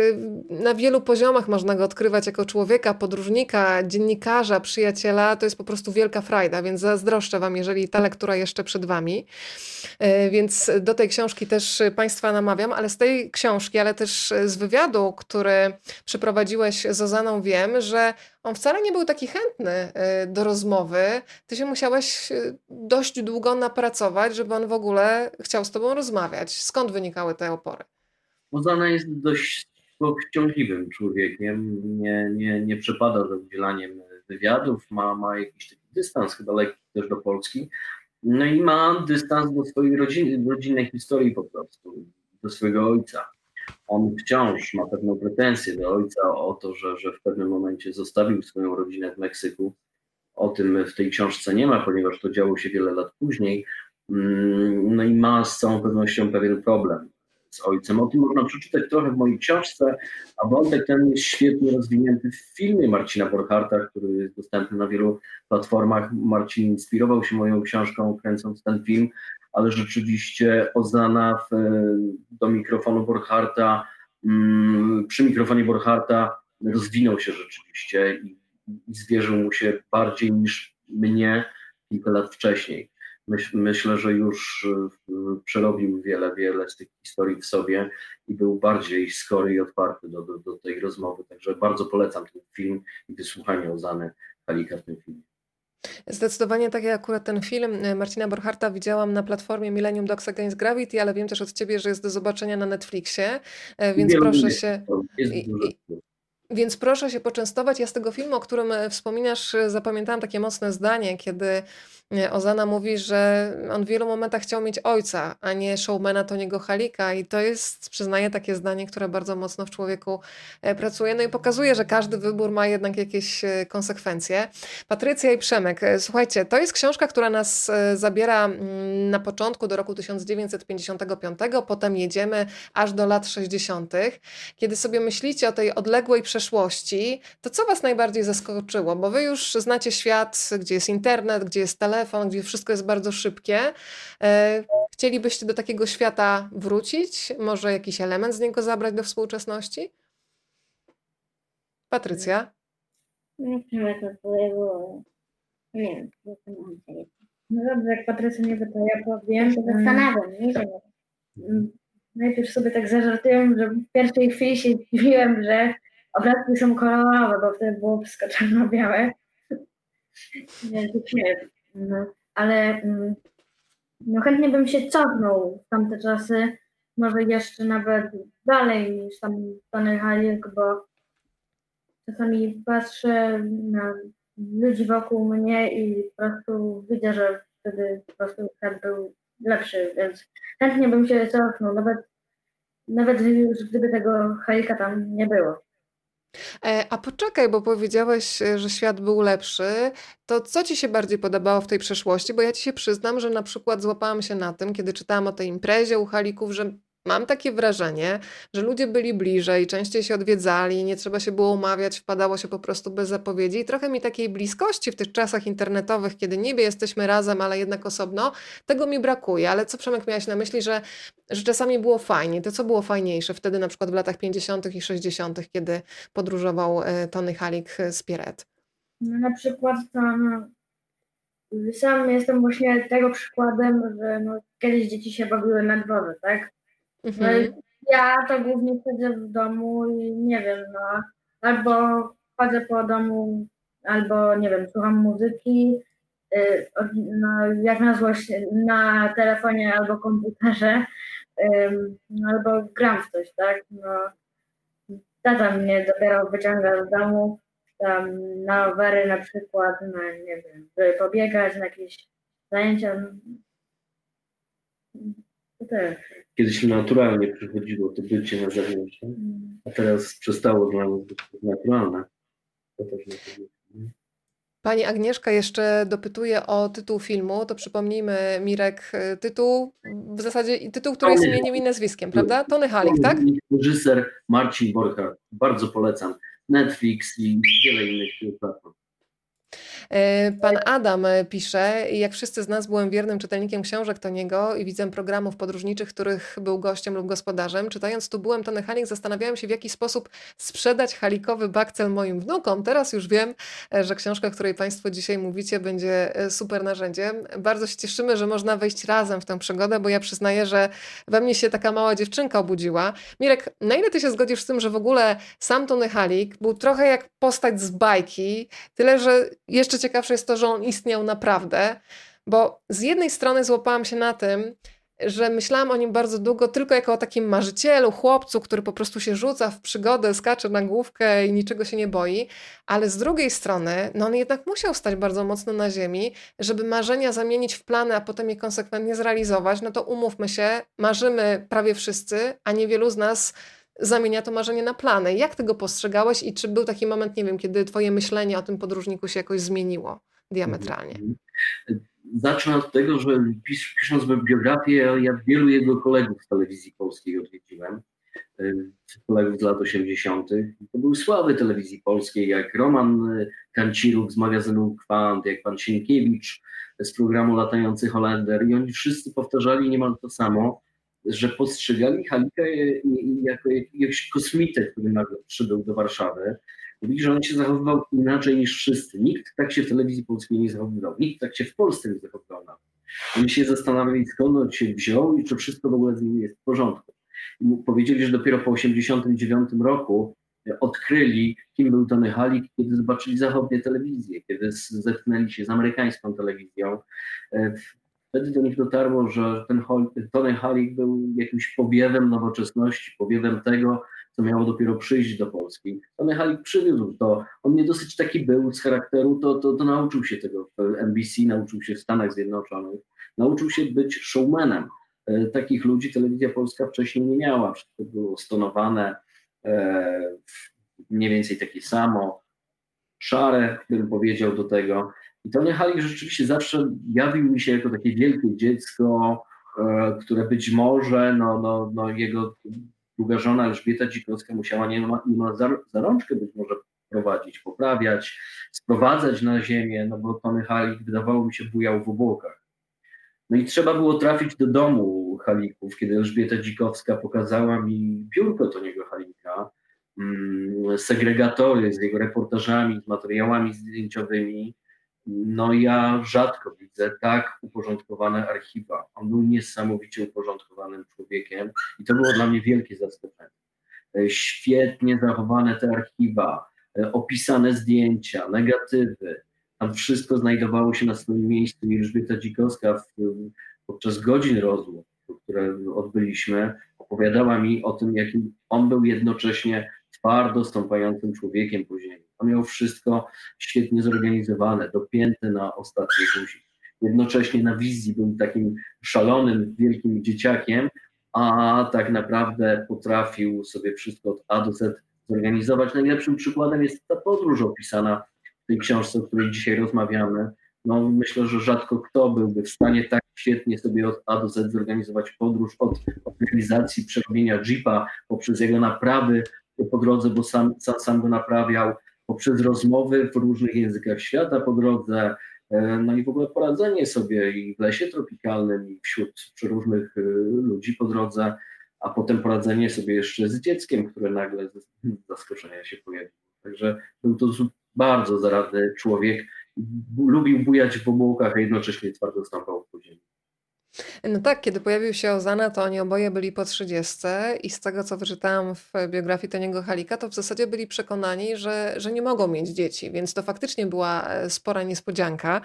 na wielu poziomach można go odkrywać jako człowieka, podróżnika, dziennikarza, przyjaciela. To jest po prostu wielka frajda, więc zazdroszczę Wam, jeżeli ta lektura jeszcze przed Wami. Y, więc do tej książki też Państwa namawiam, ale z tej książki, ale też z wywiadu, który przeprowadziłeś z Ozaną, wiem, że on wcale nie był taki chętny y, do rozmowy. Ty się musiałeś dość długo napracować, żeby on w ogóle chciał z Tobą rozmawiać. Skąd wynikały te opory? Ozana jest dość wciągliwym człowiekiem, nie, nie, nie przepada za udzielaniem wywiadów, ma, ma jakiś taki dystans, chyba lekki też do Polski, no i ma dystans do swojej rodziny, rodzinnej historii po prostu, do swojego ojca. On wciąż ma pewną pretensję do ojca o to, że, że w pewnym momencie zostawił swoją rodzinę w Meksyku. O tym w tej książce nie ma, ponieważ to działo się wiele lat później. Mm, no i ma z całą pewnością pewien problem z ojcem. O tym można przeczytać trochę w mojej książce, a wątek ten jest świetnie rozwinięty w filmie Marcina Borcharta, który jest dostępny na wielu platformach. Marcin inspirował się moją książką, kręcąc ten film, ale rzeczywiście Ozana w, do mikrofonu Borcharta, mm, przy mikrofonie Borcharta rozwinął się rzeczywiście i, i zwierzył mu się bardziej niż mnie kilka lat wcześniej. Myśl, myślę, że już e, przerobił wiele, wiele z tych historii w sobie i był bardziej skory i otwarty do, do, do tej rozmowy. Także bardzo polecam ten film i wysłuchanie Ozany Halika w tym filmie. Zdecydowanie tak jak akurat ten film e, Marcina Borcharta widziałam na platformie Millennium Dogs Against Gravity, ale wiem też od Ciebie, że jest do zobaczenia na Netflixie, e, więc proszę się... Jest dużo. Więc proszę się poczęstować. Ja z tego filmu, o którym e, wspominasz, e, zapamiętałam takie mocne zdanie, kiedy e, Ozana mówi, że on w wielu momentach chciał mieć ojca, a nie showmana Toniego Halika. I to jest, przyznaję, takie zdanie, które bardzo mocno w człowieku pracuje. No i pokazuje, że każdy wybór ma jednak jakieś konsekwencje. Patrycja i Przemek, słuchajcie, to jest książka, która nas zabiera mm, na początku do roku 1955, potem jedziemy aż do lat 60., kiedy sobie myślicie o tej odległej przeszłości, przeszłości, to co Was najbardziej zaskoczyło? Bo Wy już znacie świat, gdzie jest internet, gdzie jest telefon, gdzie wszystko jest bardzo szybkie. E, chcielibyście do takiego świata wrócić? Może jakiś element z niego zabrać do współczesności? Patrycja? No, to było... Nie wiem, no dobrze, jak Patrycja nie pyta, ja powiem. To zastanawiam, nie wiem. Mm, najpierw sobie tak zażartuję, że w pierwszej chwili się dziwiłem, że obrazki są kolorowe, bo wtedy było wszystko czarno-białe. no, ale mm, no, chętnie bym się cofnął w tamte czasy, może jeszcze nawet dalej niż tam Tony Halik, bo czasami patrzę na ludzi wokół mnie i po prostu widzę, że wtedy po prostu świat był lepszy, więc chętnie bym się cofnął, nawet, nawet gdyby tego Halika tam nie było. E, a poczekaj, bo powiedziałeś, e, że świat był lepszy. To co ci się bardziej podobało w tej przeszłości? Bo ja ci się przyznam, że na przykład złapałam się na tym, kiedy czytałam o tej imprezie u Halików, że Mam takie wrażenie, że ludzie byli bliżej, częściej się odwiedzali, nie trzeba się było umawiać, wpadało się po prostu bez zapowiedzi. I trochę mi takiej bliskości w tych czasach internetowych, kiedy niby jesteśmy razem, ale jednak osobno, tego mi brakuje. Ale co Przemek miałeś na myśli, że, że czasami było fajnie? To co było fajniejsze wtedy na przykład w latach 50. i 60., kiedy podróżował e, Tony Halik z Pieret? No, na przykład tam sam jestem właśnie tego przykładem, że no, kiedyś dzieci się bawiły na dworze, tak? Mhm. Ja to głównie siedzę w domu i nie wiem, no, albo chodzę po domu, albo nie wiem, słucham muzyki, y, no, jak na złość na telefonie albo komputerze, albo gram w coś, tak? No, tata mnie dopiero wyciąga z domu, tam na rowery na przykład, na nie wiem, żeby pobiegać, na jakieś zajęcia. To też kiedyś naturalnie przychodziło to bycie na zewnątrz, a teraz przestało dla nas być naturalne. To też nie Pani Agnieszka jeszcze dopytuje o tytuł filmu. To przypomnijmy, Mirek, tytuł w zasadzie tytuł, który jest imieniem i nazwiskiem, prawda? Tony Halik, tak? Reżyser Marcin Borcha. Bardzo polecam. Netflix i wiele innych platform. E, pan Adam e, pisze, jak wszyscy z nas byłem wiernym czytelnikiem książek Toniego i widzem programów podróżniczych, których był gościem lub gospodarzem. Czytając tu byłem Tony Halik, zastanawiałem się w jaki sposób sprzedać halikowy bakcel moim wnukom. Teraz już wiem, e, że książka, o której Państwo dzisiaj mówicie, będzie super narzędziem. Bardzo się cieszymy, że można wejść razem w tę przygodę, bo ja przyznaję, że we mnie się taka mała dziewczynka obudziła. Mirek, na ile Ty się zgodzisz z tym, że w ogóle sam Tony Halik był trochę jak postać z bajki, tyle, że jeszcze ciekawsze jest to, że on istniał naprawdę, bo z jednej strony złapałam się na tym, że myślałam o nim bardzo długo tylko jako o takim marzycielu, chłopcu, który po prostu się rzuca w przygodę, skacze na główkę i niczego się nie boi, ale z drugiej strony, no on jednak musiał stać bardzo mocno na ziemi, żeby marzenia zamienić w plany, a potem je konsekwentnie zrealizować, no to umówmy się, marzymy prawie wszyscy, a niewielu z nas zamienia to marzenie na plany. Jak tego postrzegałeś i czy był taki moment, nie wiem, kiedy twoje myślenie o tym podróżniku się jakoś zmieniło diametralnie? Zacznę od tego, że pis, pisząc biografię, ja wielu jego kolegów z telewizji polskiej odwiedziłem, e, kolegów z lat 80. To były sławy telewizji polskiej, jak Roman Kanciruk z magazynu Kwant, jak pan Sienkiewicz z programu Latający Holender i oni wszyscy powtarzali niemal to samo, że postrzegali Halika jako jakiegoś kosmitę, który nagle przybył do Warszawy. Mówili, że on się zachowywał inaczej niż wszyscy. Nikt tak się w telewizji polskiej nie zachowywał. Nikt tak się w Polsce nie zachowywał. Oni się zastanawiali, skąd on się wziął i czy wszystko w ogóle z nim jest w porządku. I powiedzieli, że dopiero po 1989 roku odkryli, kim był Tony Halik, kiedy zobaczyli zachodnie telewizje, kiedy zetknęli się z amerykańską telewizją. Wtedy do nich dotarło, że ten Tony Halik był jakimś powiewem nowoczesności, powiewem tego, co miało dopiero przyjść do Polski. Tony Halik przywiózł to. On nie dosyć taki był z charakteru, to, to, to nauczył się tego w NBC, nauczył się w Stanach Zjednoczonych, nauczył się być showmanem. E, takich ludzi telewizja polska wcześniej nie miała. Wszystko było stonowane, e, mniej więcej takie samo, szare, bym powiedział do tego. I Tony Halik rzeczywiście zawsze jawił mi się jako takie wielkie dziecko, e, które być może no, no, no jego druga żona Elżbieta Dzikowska musiała niemal za, za rączkę być może prowadzić, poprawiać, sprowadzać na ziemię, no bo Tony Halik wydawało mi się bujał w obłokach. No i trzeba było trafić do domu Halików, kiedy Elżbieta Dzikowska pokazała mi biurko Toniego Halika, mm, segregatory z jego reportażami, z materiałami zdjęciowymi, no ja rzadko widzę tak uporządkowane archiwa. On był niesamowicie uporządkowanym człowiekiem i to było dla mnie wielkie zaskoczenie. Świetnie zachowane te archiwa, opisane zdjęcia, negatywy. Tam wszystko znajdowało się na swoim miejscu. Elżbieta Dzikowska w, podczas godzin rozmów, które odbyliśmy, opowiadała mi o tym, jakim on był jednocześnie twardo stąpającym człowiekiem po On miał wszystko świetnie zorganizowane, dopięte na ostatniej guzik. Jednocześnie na wizji był takim szalonym, wielkim dzieciakiem, a tak naprawdę potrafił sobie wszystko od A do Z zorganizować. Najlepszym przykładem jest ta podróż opisana w tej książce, o której dzisiaj rozmawiamy. No, myślę, że rzadko kto byłby w stanie tak świetnie sobie od A do Z zorganizować podróż od organizacji przerobienia jeepa poprzez jego naprawy po drodze, bo sam, sam, sam go naprawiał, poprzez rozmowy w różnych językach świata po drodze, e, no i w ogóle poradzenie sobie i w lesie tropikalnym, i wśród różnych e, ludzi po drodze, a potem poradzenie sobie jeszcze z dzieckiem, które nagle z zaskoczenia się pojawiło. Także był to bardzo zaradny człowiek, lubił bujać w obłokach, a jednocześnie twardo stąpał po ziemi. No tak, kiedy pojawił się Ozana, to oni oboje byli po 30 i z tego, co wyczytałam w biografii Toniego Halika, to w zasadzie byli przekonani, że, że nie mogą mieć dzieci, więc to faktycznie była e, spora niespodzianka.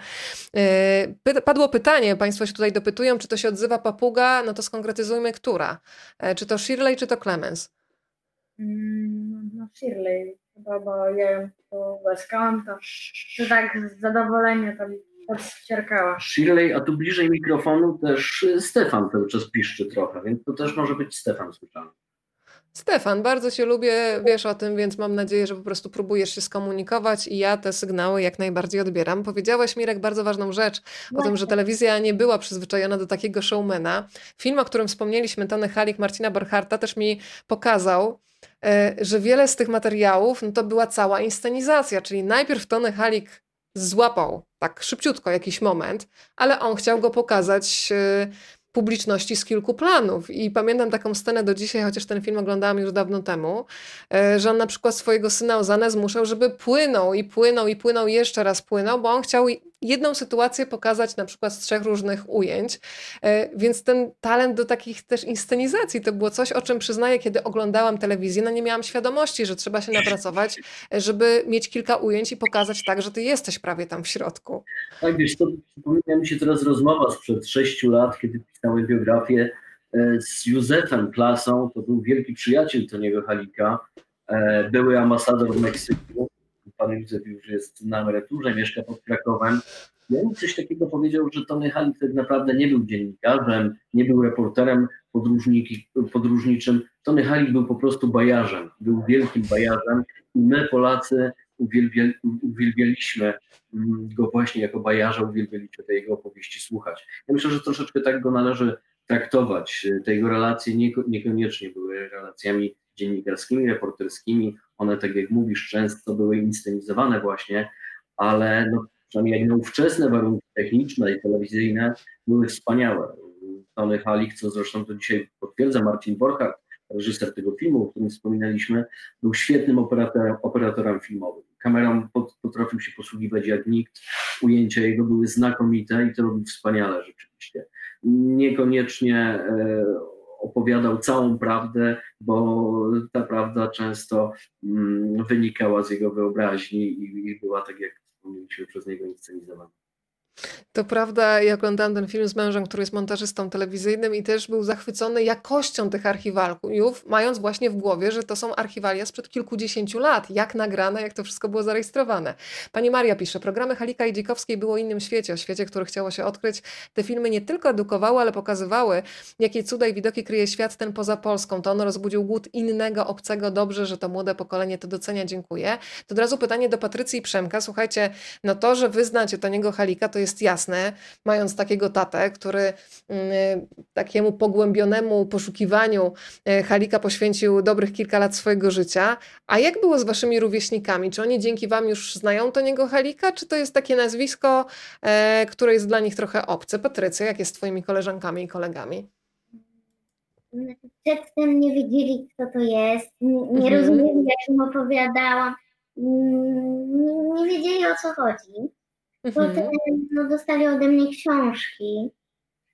E, padło pytanie, Państwo się tutaj dopytują, czy to się odzywa papuga, no to skonkretyzujmy, która. E, czy to Shirley, czy to Clemens? Mm, no Shirley, chyba, bo ja ją tu łaskałam, to, to tak z zadowolenia tam Odścierkała. Shirley, a tu bliżej mikrofonu też Stefan cały czas piszczy trochę, więc to też może być Stefan słyszany. Stefan, bardzo Cię lubię, wiesz o tym, więc mam nadzieję, że po prostu próbujesz się skomunikować i ja te sygnały jak najbardziej odbieram. Powiedziałeś, Mirek, bardzo ważną rzecz o tym, że telewizja nie była przyzwyczajona do takiego showmana. Film, o którym wspomnieliśmy, Tony Halik, Marcina Borcharta, też mi pokazał, e, że wiele z tych materiałów no to była cała inscenizacja, czyli najpierw Tony Halik złapał tak szybciutko jakiś moment, ale on chciał go pokazać y, publiczności z kilku planów. I pamiętam taką scenę do dzisiaj, chociaż ten film oglądałam już dawno temu, y, że on na przykład swojego syna Ozanę zmuszał, żeby płynął i płynął i płynął, jeszcze raz płynął, bo on chciał jedną sytuację pokazać na przykład z trzech różnych ujęć. E, więc ten talent do takich też inscenizacji to było coś, o czym przyznaję, kiedy oglądałam telewizję, no nie miałam świadomości, że trzeba się napracować, żeby mieć kilka ujęć i pokazać tak, że ty jesteś prawie tam w środku. Tak, wiesz, to przypomina mi się teraz rozmowa sprzed sześciu lat, kiedy pisałem biografię e, z Józefem Klasą, to był wielki przyjaciel Toniego Halika, e, były ambasador w Meksyku, pan Józef już jest na emeryturze, mieszka pod Krakowem. I on coś takiego powiedział, że Tony Halik tak naprawdę nie był dziennikarzem, nie był reporterem podróżniczym. Tony Halik był po prostu bajarzem, był wielkim bajarzem i my Polacy uwielbialiśmy mm, go właśnie jako bajarza, uwielbialiśmy te jego opowieści słuchać. Ja myślę, że troszeczkę tak go należy traktować. Te jego relacje niekoniecznie były relacjami dziennikarskimi, reporterskimi. One, tak jak mówisz, często były inscenizowane właśnie, ale no, przynajmniej jak na ówczesne warunki techniczne i telewizyjne były wspaniałe. Tony Halik, co zresztą to dzisiaj potwierdza Marcin Borchardt, reżyser tego filmu, o którym wspominaliśmy, był świetnym operatorem, operatorem filmowym. Kamerą potrafił się posługiwać jak nikt. Ujęcia jego były znakomite i to robił wspaniale rzeczywiście. Niekoniecznie e, opowiadał całą prawdę, bo ta prawda często mm, wynikała z jego wyobraźni i, była, tak jak wspomnieliśmy, przez niego inscenizowana. To prawda, ja oglądałam ten film z mężem, który jest montażystą telewizyjnym i też był zachwycony jakością tych archiwaliów, mając właśnie w głowie, że to są archiwalia sprzed kilkudziesięciu lat, jak nagrane, jak to wszystko było zarejestrowane. Pani Maria pisze, programy Halika i Dzikowskiej było innym świecie, o świecie, który chciało się odkryć. Te filmy nie tylko edukowały, ale pokazywały, jakie cuda i widoki kryje świat ten poza Polską. To on rozbudził głód innego, obcego. Dobrze, że to młode pokolenie to docenia. Dziękuję. To od razu pytanie do Patrycji i Przemka. Słuchajcie, no to, że wy znacie Toniego Halika, to jest jest jasne, mając takiego tatę, który mm, takiemu pogłębionemu poszukiwaniu e, Halika poświęcił dobrych kilka lat swojego życia. A jak było z waszymi rówieśnikami? Czy oni dzięki wam już znają Toniego Halika, czy to jest takie nazwisko, e, które jest dla nich trochę obce? Patrycja, jak jest z twoimi koleżankami i kolegami? Przedtem nie wiedzieli, kto to jest, nie, nie mhm. rozumieli, jak im opowiadałam, mm, nie wiedzieli, o co chodzi. Potem mhm. no, dostali ode mnie książki.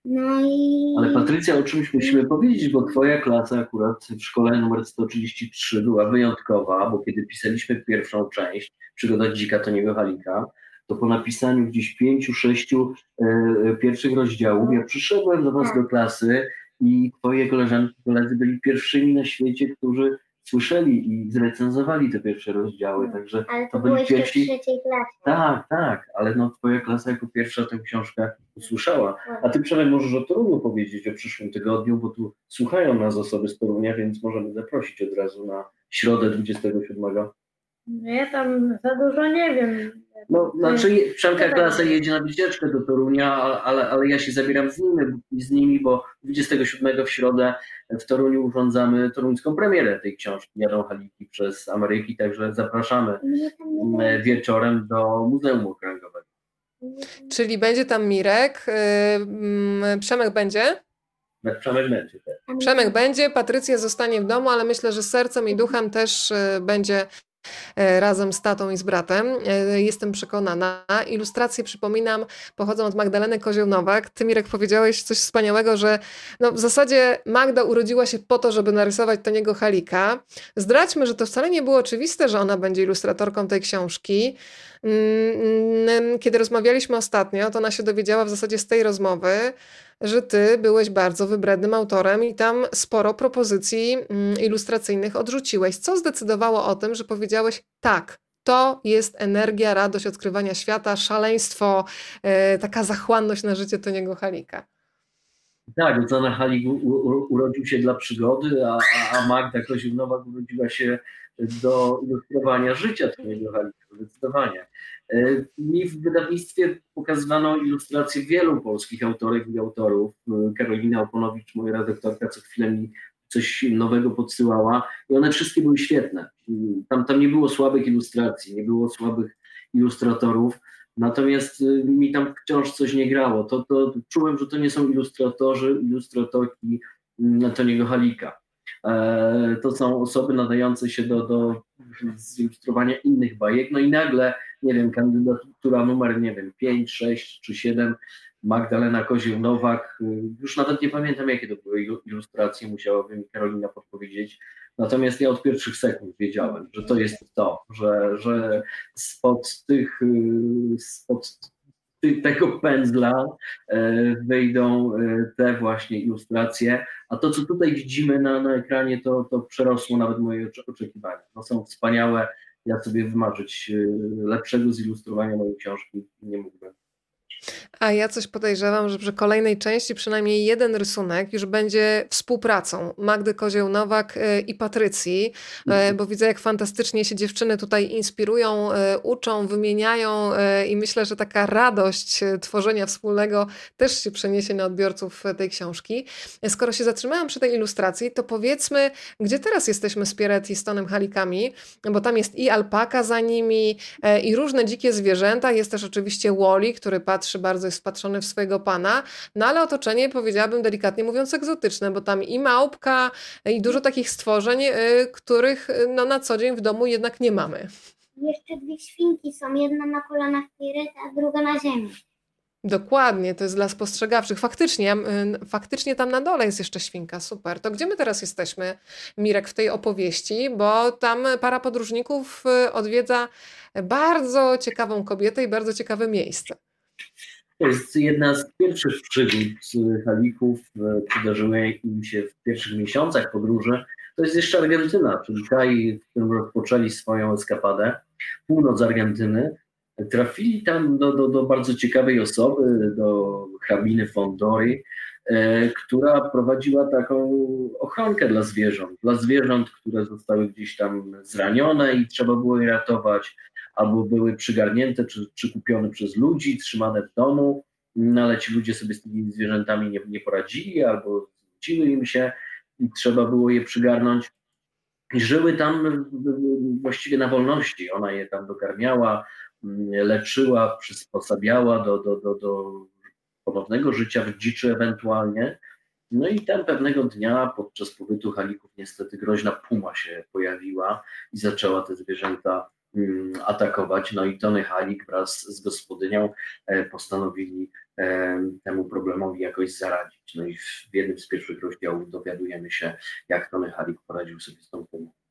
No i... Ale Patrycja, o czymś musimy powiedzieć, bo twoja klasa akurat w szkole numer 133 była wyjątkowa, bo kiedy pisaliśmy pierwszą część, Przygoda Dzika Toniego Halika, to po napisaniu gdzieś pięciu, sześciu e, e pierwszych rozdziałów, ja przyszedłem do was tak. do klasy i twoje koleżanki, koledzy byli pierwszymi na świecie, którzy słyszeli i zrecenzowali te pierwsze rozdziały, także ale to, to byli pierwsi. w trzeciej klasie. Tak, tak, ale no twoja klasa jako pierwsza tę książkę usłyszała. A ty przynajmniej możesz o Toruniu powiedzieć o przyszłym tygodniu, bo tu słuchają nas osoby z Torunia, więc możemy zaprosić od razu na środę 27. No ja tam za dużo nie wiem. No, znaczy Przemka klasa jedzie na wycieczkę do Torunia, ale, ale ja się zabieram z nimi, z nimi, bo 27 w środę w Toruniu urządzamy toruńską premierę tej książki Jadą Haliki przez Ameryki, także zapraszamy mm, wieczorem do Muzeum Okręgowego. Czyli będzie tam Mirek, yy, Przemek będzie? Przemek będzie. Tak. Przemek będzie, Patrycja zostanie w domu, ale myślę, że sercem i duchem też y, będzie razem z tatą i z bratem. E, jestem przekonana. Ilustracje, przypominam, pochodzą od Magdaleny Kozioł-Nowak. Ty, Mirek, powiedziałeś coś wspaniałego, że no, w zasadzie Magda urodziła się po to, żeby narysować Toniego Halika. Zdradźmy, że to wcale nie było oczywiste, że ona będzie ilustratorką tej książki. Mm, mm, kiedy rozmawialiśmy ostatnio, to ona się dowiedziała w zasadzie z tej rozmowy, że ty byłeś bardzo wybrednym autorem i tam sporo propozycji mm, ilustracyjnych odrzuciłeś. Co zdecydowało o tym, że powiedziałeś tak, to jest energia, radość odkrywania świata, szaleństwo, e, taka zachłanność na życie Toniego Halika. Tak, Zana Halik urodził się dla przygody, a, a Magda Kozioł-Nowak urodziła się do ilustrowania życia Toniego Halika, zdecydowanie. E, mi w wydawnictwie pokazywano ilustracje wielu polskich autorek i autorów. E, Karolina Oponowicz, moja redaktorka, co chwilę mi coś nowego podsyłała i one wszystkie były świetne. Tam, tam nie było słabych ilustracji, nie było słabych ilustratorów, natomiast e, mi tam wciąż coś nie grało. To, to czułem, że to nie są ilustratorzy, ilustratorki mm, Toniego Halika. To są osoby nadające się do, do zilustrowania innych bajek, no i nagle nie wiem, kandydatura numer, nie wiem, 5, 6 czy 7, Magdalena Kozieł-Nowak, y, już nawet nie pamiętam, jakie to były ilustracje, musiałaby mi Karolina podpowiedzieć, natomiast ja od pierwszych sekund wiedziałem, że to jest to, że, że spod tych, spod tego pędzla y, wyjdą te właśnie ilustracje, a to, co tutaj widzimy na, na ekranie, to, to przerosło nawet moje oczekiwania. No, są wspaniałe, ja sobie wymarzyć y, lepszego zilustrowania mojej książki nie mógłbym. A ja coś podejrzewam, że przy kolejnej części przynajmniej jeden rysunek już będzie współpracą Magdy Kozieł-Nowak y, i Patrycji, y, mhm. bo widzę jak fantastycznie się dziewczyny tutaj inspirują, y, uczą, wymieniają i myślę, że taka radość tworzenia wspólnego też się przeniesie na odbiorców tej książki. Skoro się zatrzymałam przy tej ilustracji, to powiedzmy, gdzie teraz jesteśmy z Pieret i Stonem Halikami, bo tam jest i alpaka za nimi i różne dzikie zwierzęta, jest też oczywiście Wally, który patrzy bardzo bardzo jest wpatrzony w swojego pana, no ale otoczenie powiedziałabym delikatnie mówiąc egzotyczne, bo tam i małpka i dużo takich stworzeń, y, których y, no, na co dzień w domu jednak nie mamy. Jeszcze dwie świnki są, jedna na kolanach Piret, a druga na ziemi. Dokładnie, to jest dla spostrzegawczych. Faktycznie, y, faktycznie tam na dole jest jeszcze świnka, super. To gdzie my teraz jesteśmy, Mirek, w tej opowieści? Bo tam para podróżników odwiedza bardzo ciekawą kobietę i bardzo ciekawe miejsce. To jest jedna z pierwszych przygód Halików. Przydarzyły im się w pierwszych miesiącach podróży. To jest jeszcze Argentyna, czyli kraj, w którym rozpoczęli swoją eskapadę. Północ Argentyny. Trafili tam do, do, do bardzo ciekawej osoby, do hrabiny Fondori, e, która prowadziła taką ochronkę dla zwierząt. Dla zwierząt, które zostały gdzieś tam zranione i trzeba było je ratować, albo były przygarnięte czy, czy kupione przez ludzi, trzymane w domu, no ale ci ludzie sobie z tymi zwierzętami nie, nie poradzili, albo zwróciły im się i trzeba było je przygarnąć. I żyły tam właściwie na wolności. Ona je tam dokarmiała, leczyła, przysposabiała do, do, do, do ponownego życia w dziczy ewentualnie. No i tam pewnego dnia podczas pobytu Halików niestety groźna puma się pojawiła i zaczęła te zwierzęta mm, atakować. No i Tony Halik wraz z gospodynią e, postanowili e, temu problemowi jakoś zaradzić. No i w jednym z pierwszych rozdziałów dowiadujemy się, jak Tony Halik poradził sobie z tą pumą.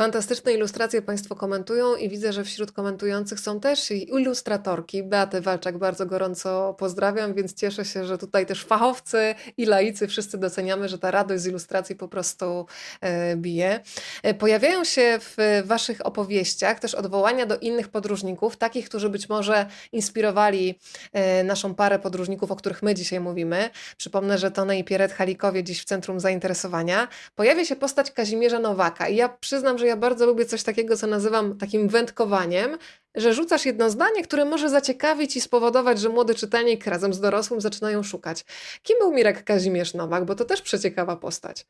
Fantastyczne ilustracje Państwo komentują i widzę, że wśród komentujących są też ilustratorki. Beatę Walczak bardzo gorąco pozdrawiam, więc cieszę się, że tutaj też fachowcy i laicy wszyscy doceniamy, że ta radość z ilustracji po prostu e, bije. E, pojawiają się w Waszych opowieściach też odwołania do innych podróżników, takich, którzy być może inspirowali e, naszą parę podróżników, o których my dzisiaj mówimy. Przypomnę, że Tone i Pieret Halikowie dziś w centrum zainteresowania. Pojawia się postać Kazimierza Nowaka i ja przyznam, że ja bardzo lubię coś takiego, co nazywam takim wędkowaniem, że rzucasz jedno zdanie, które może zaciekawić i spowodować, że młody czytelnik razem z dorosłym zaczynają szukać. Kim był Mirek Kazimierz Nowak? Bo to też przeciekawa postać.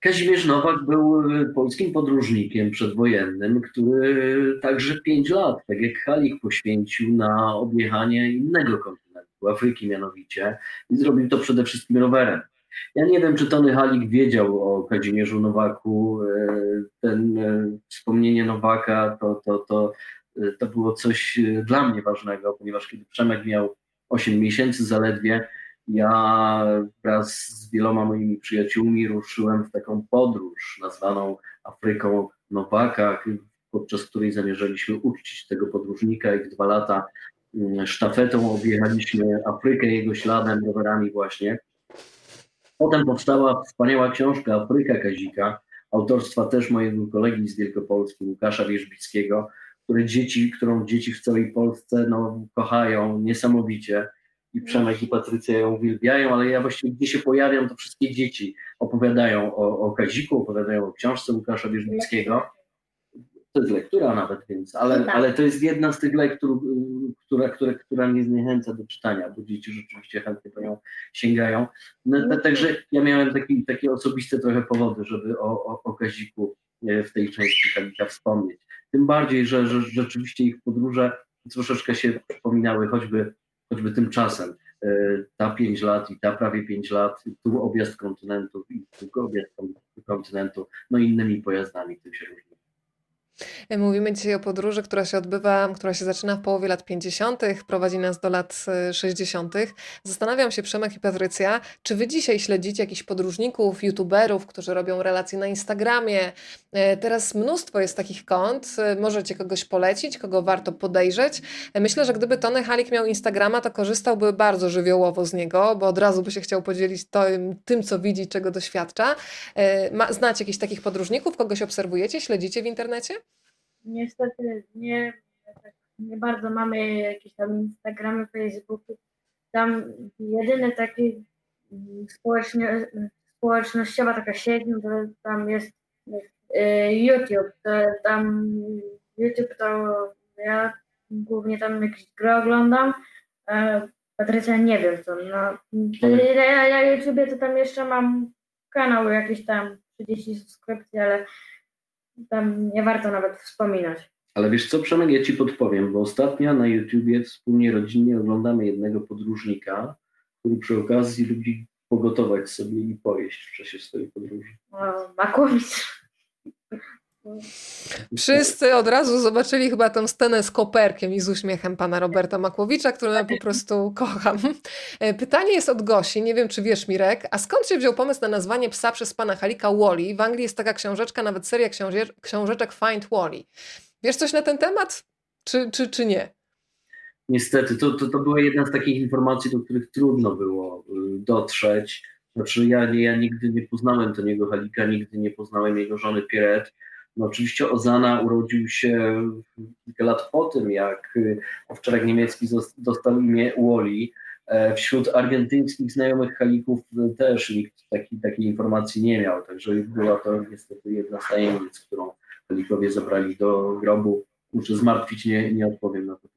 Kazimierz Nowak był polskim podróżnikiem przedwojennym, który także pięć lat, tak jak Halik, poświęcił na objechanie innego kontynentu, Afryki mianowicie, i zrobił to przede wszystkim rowerem. Ja nie wiem, czy Tony Halik wiedział o Kazimierzu Nowaku. E, ten e, wspomnienie Nowaka to, to, to, e, to było coś dla mnie ważnego, ponieważ kiedy Przemek miał 8 miesięcy zaledwie, ja wraz z wieloma moimi przyjaciółmi ruszyłem w taką podróż nazwaną Afryką Nowaka, podczas której zamierzaliśmy uczcić tego podróżnika i dwa lata mm, sztafetą objechaliśmy Afrykę jego śladem, rowerami właśnie. Potem powstała wspaniała książka Afryka Kazika, autorstwa też mojego kolegi z Wielkopolski, Łukasza Wierzbickiego, które dzieci, którą dzieci w całej Polsce no, kochają niesamowicie. I Przemek i Patrycja ją uwielbiają, ale ja właściwie gdzie się pojawiam, to wszystkie dzieci opowiadają o, o Kaziku, opowiadają o książce Łukasza Wierzbickiego to jest lektura nawet, więc, ale, no tak. ale to jest jedna z tych lektur, która, która, która mnie zniechęca do czytania, bo dzieci rzeczywiście chętnie po nią sięgają. No, no także ja miałem taki, takie osobiste trochę powody, żeby o, o, o Kaziku e, w tej części Kalika wspomnieć. Tym bardziej, że, że rzeczywiście ich podróże troszeczkę się przypominały choćby, choćby tymczasem. E, ta pięć lat i ta prawie pięć lat, tu objazd kontynentu i tu objazd kontynentu, no innymi pojazdami, tym się różni. Mówimy dzisiaj o podróży, która się odbywa, która się zaczyna w połowie lat 50., prowadzi nas do lat 60. E, Zastanawiam się, Przemek i Patrycja, czy wy dzisiaj śledzicie jakichś podróżników, youtuberów, którzy robią relacje na Instagramie? E, teraz mnóstwo jest takich kont. E, możecie kogoś polecić, kogo warto podejrzeć. Myślę, że gdyby Tony Halik miał Instagrama, to korzystałby bardzo żywiołowo z niego, bo od razu by się chciał podzielić tym, tym co widzi, czego doświadcza. Znacie jakichś takich podróżników? Kogoś obserwujecie, śledzicie w internecie? Niestety nie, tak nie bardzo mamy jakieś tam Instagramy, Facebooky. Tam jedyny taki społecznie, społecznościowa taka sieć, no to tam jest y, YouTube. To, tam YouTube to ja głównie tam jakieś gry oglądam. Patrycja nie wiem co. No, ja, ja YouTube to tam jeszcze mam kanał jakiś tam 30 subskrypcji, ale tam nie warto nawet wspominać. Ale wiesz co, Przemek, ja Ci podpowiem, bo ostatnio na YouTubie wspólnie rodzinnie oglądamy jednego podróżnika, który przy okazji lubi pogotować sobie i pojeść w czasie swojej podróży. O, Makłowicz. Wszyscy od razu zobaczyli chyba tę scenę z koperkiem i z uśmiechem pana Roberta Makłowicza, którego ja po prostu kocham. E, pytanie jest od Gosi, nie wiem czy wiesz Mirek, a skąd się wziął pomysł na nazwanie psa przez pana Halika Wally? W Anglii jest taka książeczka, nawet seria książeczek Find Wally. Wiesz coś na ten temat? Czy, czy, czy nie? Niestety, to, to, to była jedna z takich informacji, do których trudno było y, dotrzeć. Znaczy, ja, ja nigdy nie poznałem Toniego Halika, nigdy nie poznałem jego żony Pierret. No oczywiście Ozana urodził się kilka lat po tym, jak y, owczarek niemiecki dostał imię Wally. E, wśród argentyńskich znajomych Halików też nikt taki, takiej informacji nie miał, także była to niestety jedna z tajemnic, którą Halikowie zabrali do grobu. Muszę zmartwić, nie, nie odpowiem na to.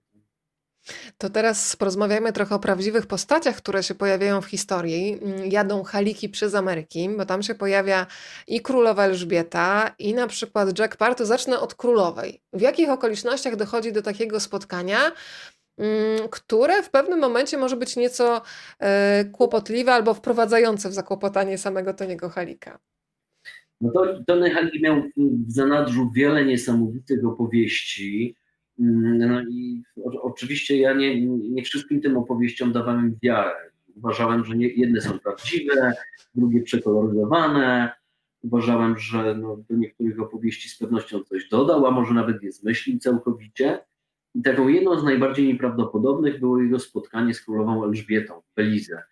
To teraz porozmawiajmy trochę o prawdziwych postaciach, które się pojawiają w historii. Jadą haliki przez Ameryki, bo tam się pojawia i królowa Elżbieta, i na przykład Jack Parr. To zacznę od królowej. W jakich okolicznościach dochodzi do takiego spotkania, mm, które w pewnym momencie może być nieco e, kłopotliwe albo wprowadzające w zakłopotanie samego Toniego Halika? No to Tony Halik miał w zanadrzu wiele niesamowitych opowieści no i oczywiście ja nie, nie wszystkim tym opowieściom dawałem wiarę. Uważałem, że nie, jedne są prawdziwe, drugie przekoloryzowane. Uważałem, że no, do niektórych opowieści z pewnością coś dodał, a może nawet je zmyślił całkowicie. I taką jedną z najbardziej nieprawdopodobnych było jego spotkanie z królową Elżbietą w Belize,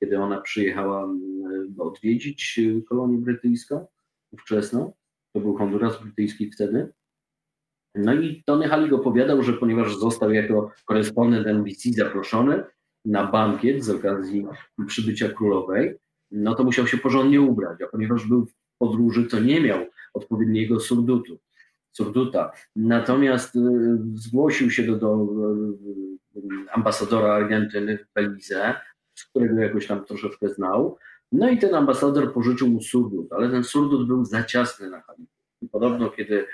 kiedy ona przyjechała mm, odwiedzić kolonię brytyjską ówczesną. To był Honduras brytyjski wtedy. No i Tony Hallig opowiadał, że ponieważ został jako korespondent NBC zaproszony na bankiet z okazji przybycia królowej, no to musiał się porządnie ubrać, a ponieważ był w podróży, to nie miał odpowiedniego surdutu, surduta. Natomiast y, zgłosił się do, do y, ambasadora Argentyny w Belize, z którego jakoś tam troszeczkę znał. No i ten ambasador pożyczył mu surdut, ale ten surdut był za ciasny na Hallig. I podobno, kiedy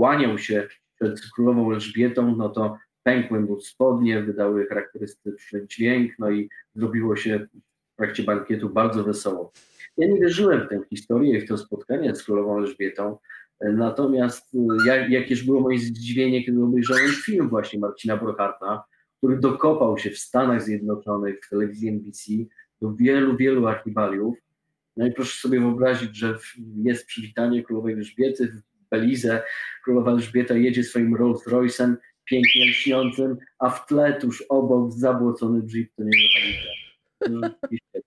kłaniał się przed królową Elżbietą, no to pękły mu spodnie, wydały charakterystyczny dźwięk, no i zrobiło się w trakcie bankietu bardzo wesoło. Ja nie wierzyłem w tę historię i w to spotkanie z królową Elżbietą, natomiast jak, jakież było moje zdziwienie, kiedy obejrzałem film właśnie Marcina Brocharta, który dokopał się w Stanach Zjednoczonych, w telewizji NBC do wielu, wielu archiwaliów. No i proszę sobie wyobrazić, że jest przywitanie królowej Elżbiety w Belize, królowa Elżbieta jedzie swoim Rolls Royce'em, pięknie lśniącym, a w tle tuż obok zabłocony jeep to nie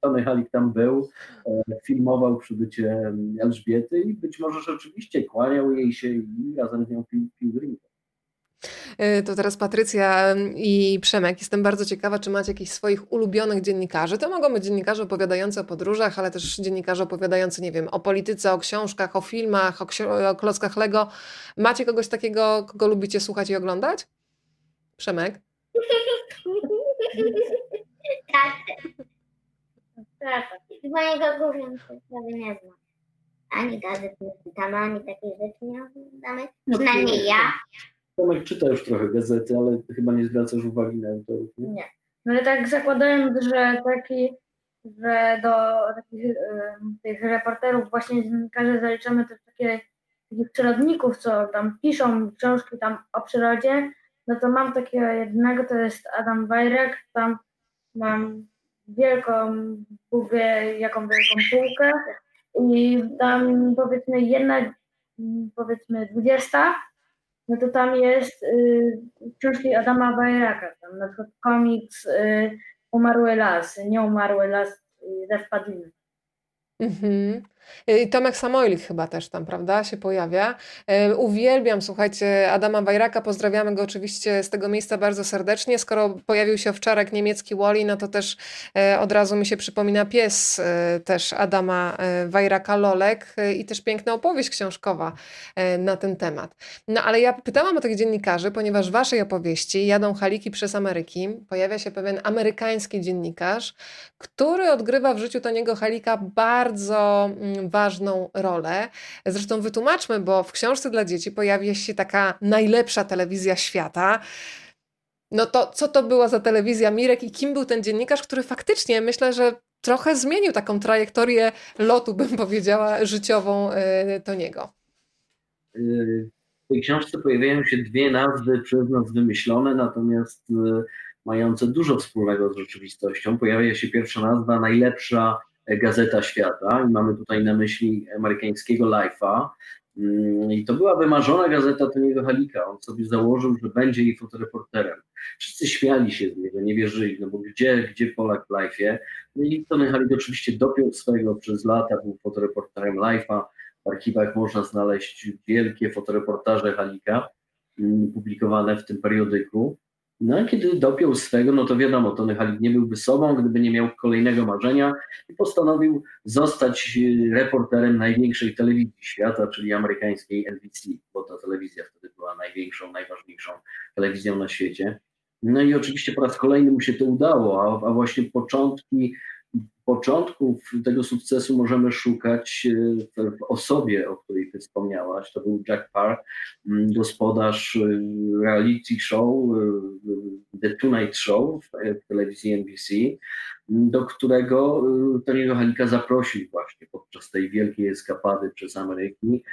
Tony Halik tam był, e, filmował przybycie Elżbiety i być może rzeczywiście kłaniał jej się i razem z nią pił, pił drinka. Y, to teraz Patrycja i Przemek. Jestem bardzo ciekawa, czy macie jakichś swoich ulubionych dziennikarzy. To mogą być dziennikarze opowiadający o podróżach, ale też dziennikarze opowiadający, nie wiem, o polityce, o książkach, o filmach, o, o klockach Lego. Macie kogoś takiego, kogo lubicie słuchać i oglądać? Przemek? Tak. Z mojego prawie nie znam. Ani gazet nie ani takiej rzeczy nie oglądamy. No, Przynajmniej ja. Tomek czyta już trochę gazety, ale chyba nie zwracasz uwagi na autorów, nie? Nie. No ale tak zakładając, że taki, że do takich tych reporterów właśnie dziennikarzy zaliczamy też takie takich przyrodników, co tam piszą książki tam o przyrodzie, no to mam takiego jednego, to jest Adam Wajrek, tam mam wielką, wie jaką wielką półkę i tam powiedzmy jedna, powiedzmy dwudziesta no to tam jest y, książki Adama Bajraka, tam na przykład komiks y, Umarły las, nie umarły las y, Spadliny. Mhm. I Tomek Samoilik chyba też tam, prawda, się pojawia. E, uwielbiam, słuchajcie, Adama Wajraka, pozdrawiamy go oczywiście z tego miejsca bardzo serdecznie. Skoro pojawił się owczarek niemiecki Wally, no to też e, od razu mi się przypomina pies też Adama Wajraka, Lolek i też piękna opowieść książkowa na ten temat. No ale ja pytałam o tych dziennikarzy, ponieważ w waszej opowieści Jadą Haliki przez Ameryki pojawia się pewien amerykański dziennikarz, który odgrywa w życiu Toniego Halika bardzo mm, ważną rolę. Zresztą wytłumaczmy, bo w książce dla dzieci pojawia się taka najlepsza telewizja świata. No to co to była za telewizja Mirek i kim był ten dziennikarz, który faktycznie myślę, że trochę zmienił taką trajektorię lotu, bym powiedziała, życiową Toniego. Y, w tej książce pojawiają się dwie nazwy przez nas wymyślone, natomiast y, mające dużo wspólnego z rzeczywistością. Pojawia się pierwsza nazwa, najlepsza Gazeta Świata i mamy tutaj na myśli amerykańskiego Life'a. Mm, I to była wymarzona gazeta Toniego Halika. On sobie założył, że będzie jej fotoreporterem. Wszyscy śmiali się z niego, nie wierzyli, no bo gdzie, gdzie Polak w live'ie? No i Tony Halik oczywiście dopiął swojego przez lata, był fotoreporterem live'a. W archiwach można znaleźć wielkie fotoreportaże Halika mm, publikowane w tym periodyku. No a kiedy dopiął swego, no to wiadomo, Tony Halik nie byłby sobą, gdyby nie miał kolejnego marzenia i postanowił zostać e, reporterem największej telewizji świata, czyli amerykańskiej NBC, bo ta telewizja wtedy była największą, najważniejszą telewizją na świecie. No i oczywiście po raz kolejny mu się to udało, a, a właśnie początki początków tego sukcesu możemy szukać e, w osobie, o której ty wspomniałaś. To był Jack Parr, mm, gospodarz e, reality show, e, The Tonight Show w telewizji NBC, do którego Tony'ego Halika zaprosił właśnie podczas tej wielkiej eskapady przez Ameryki.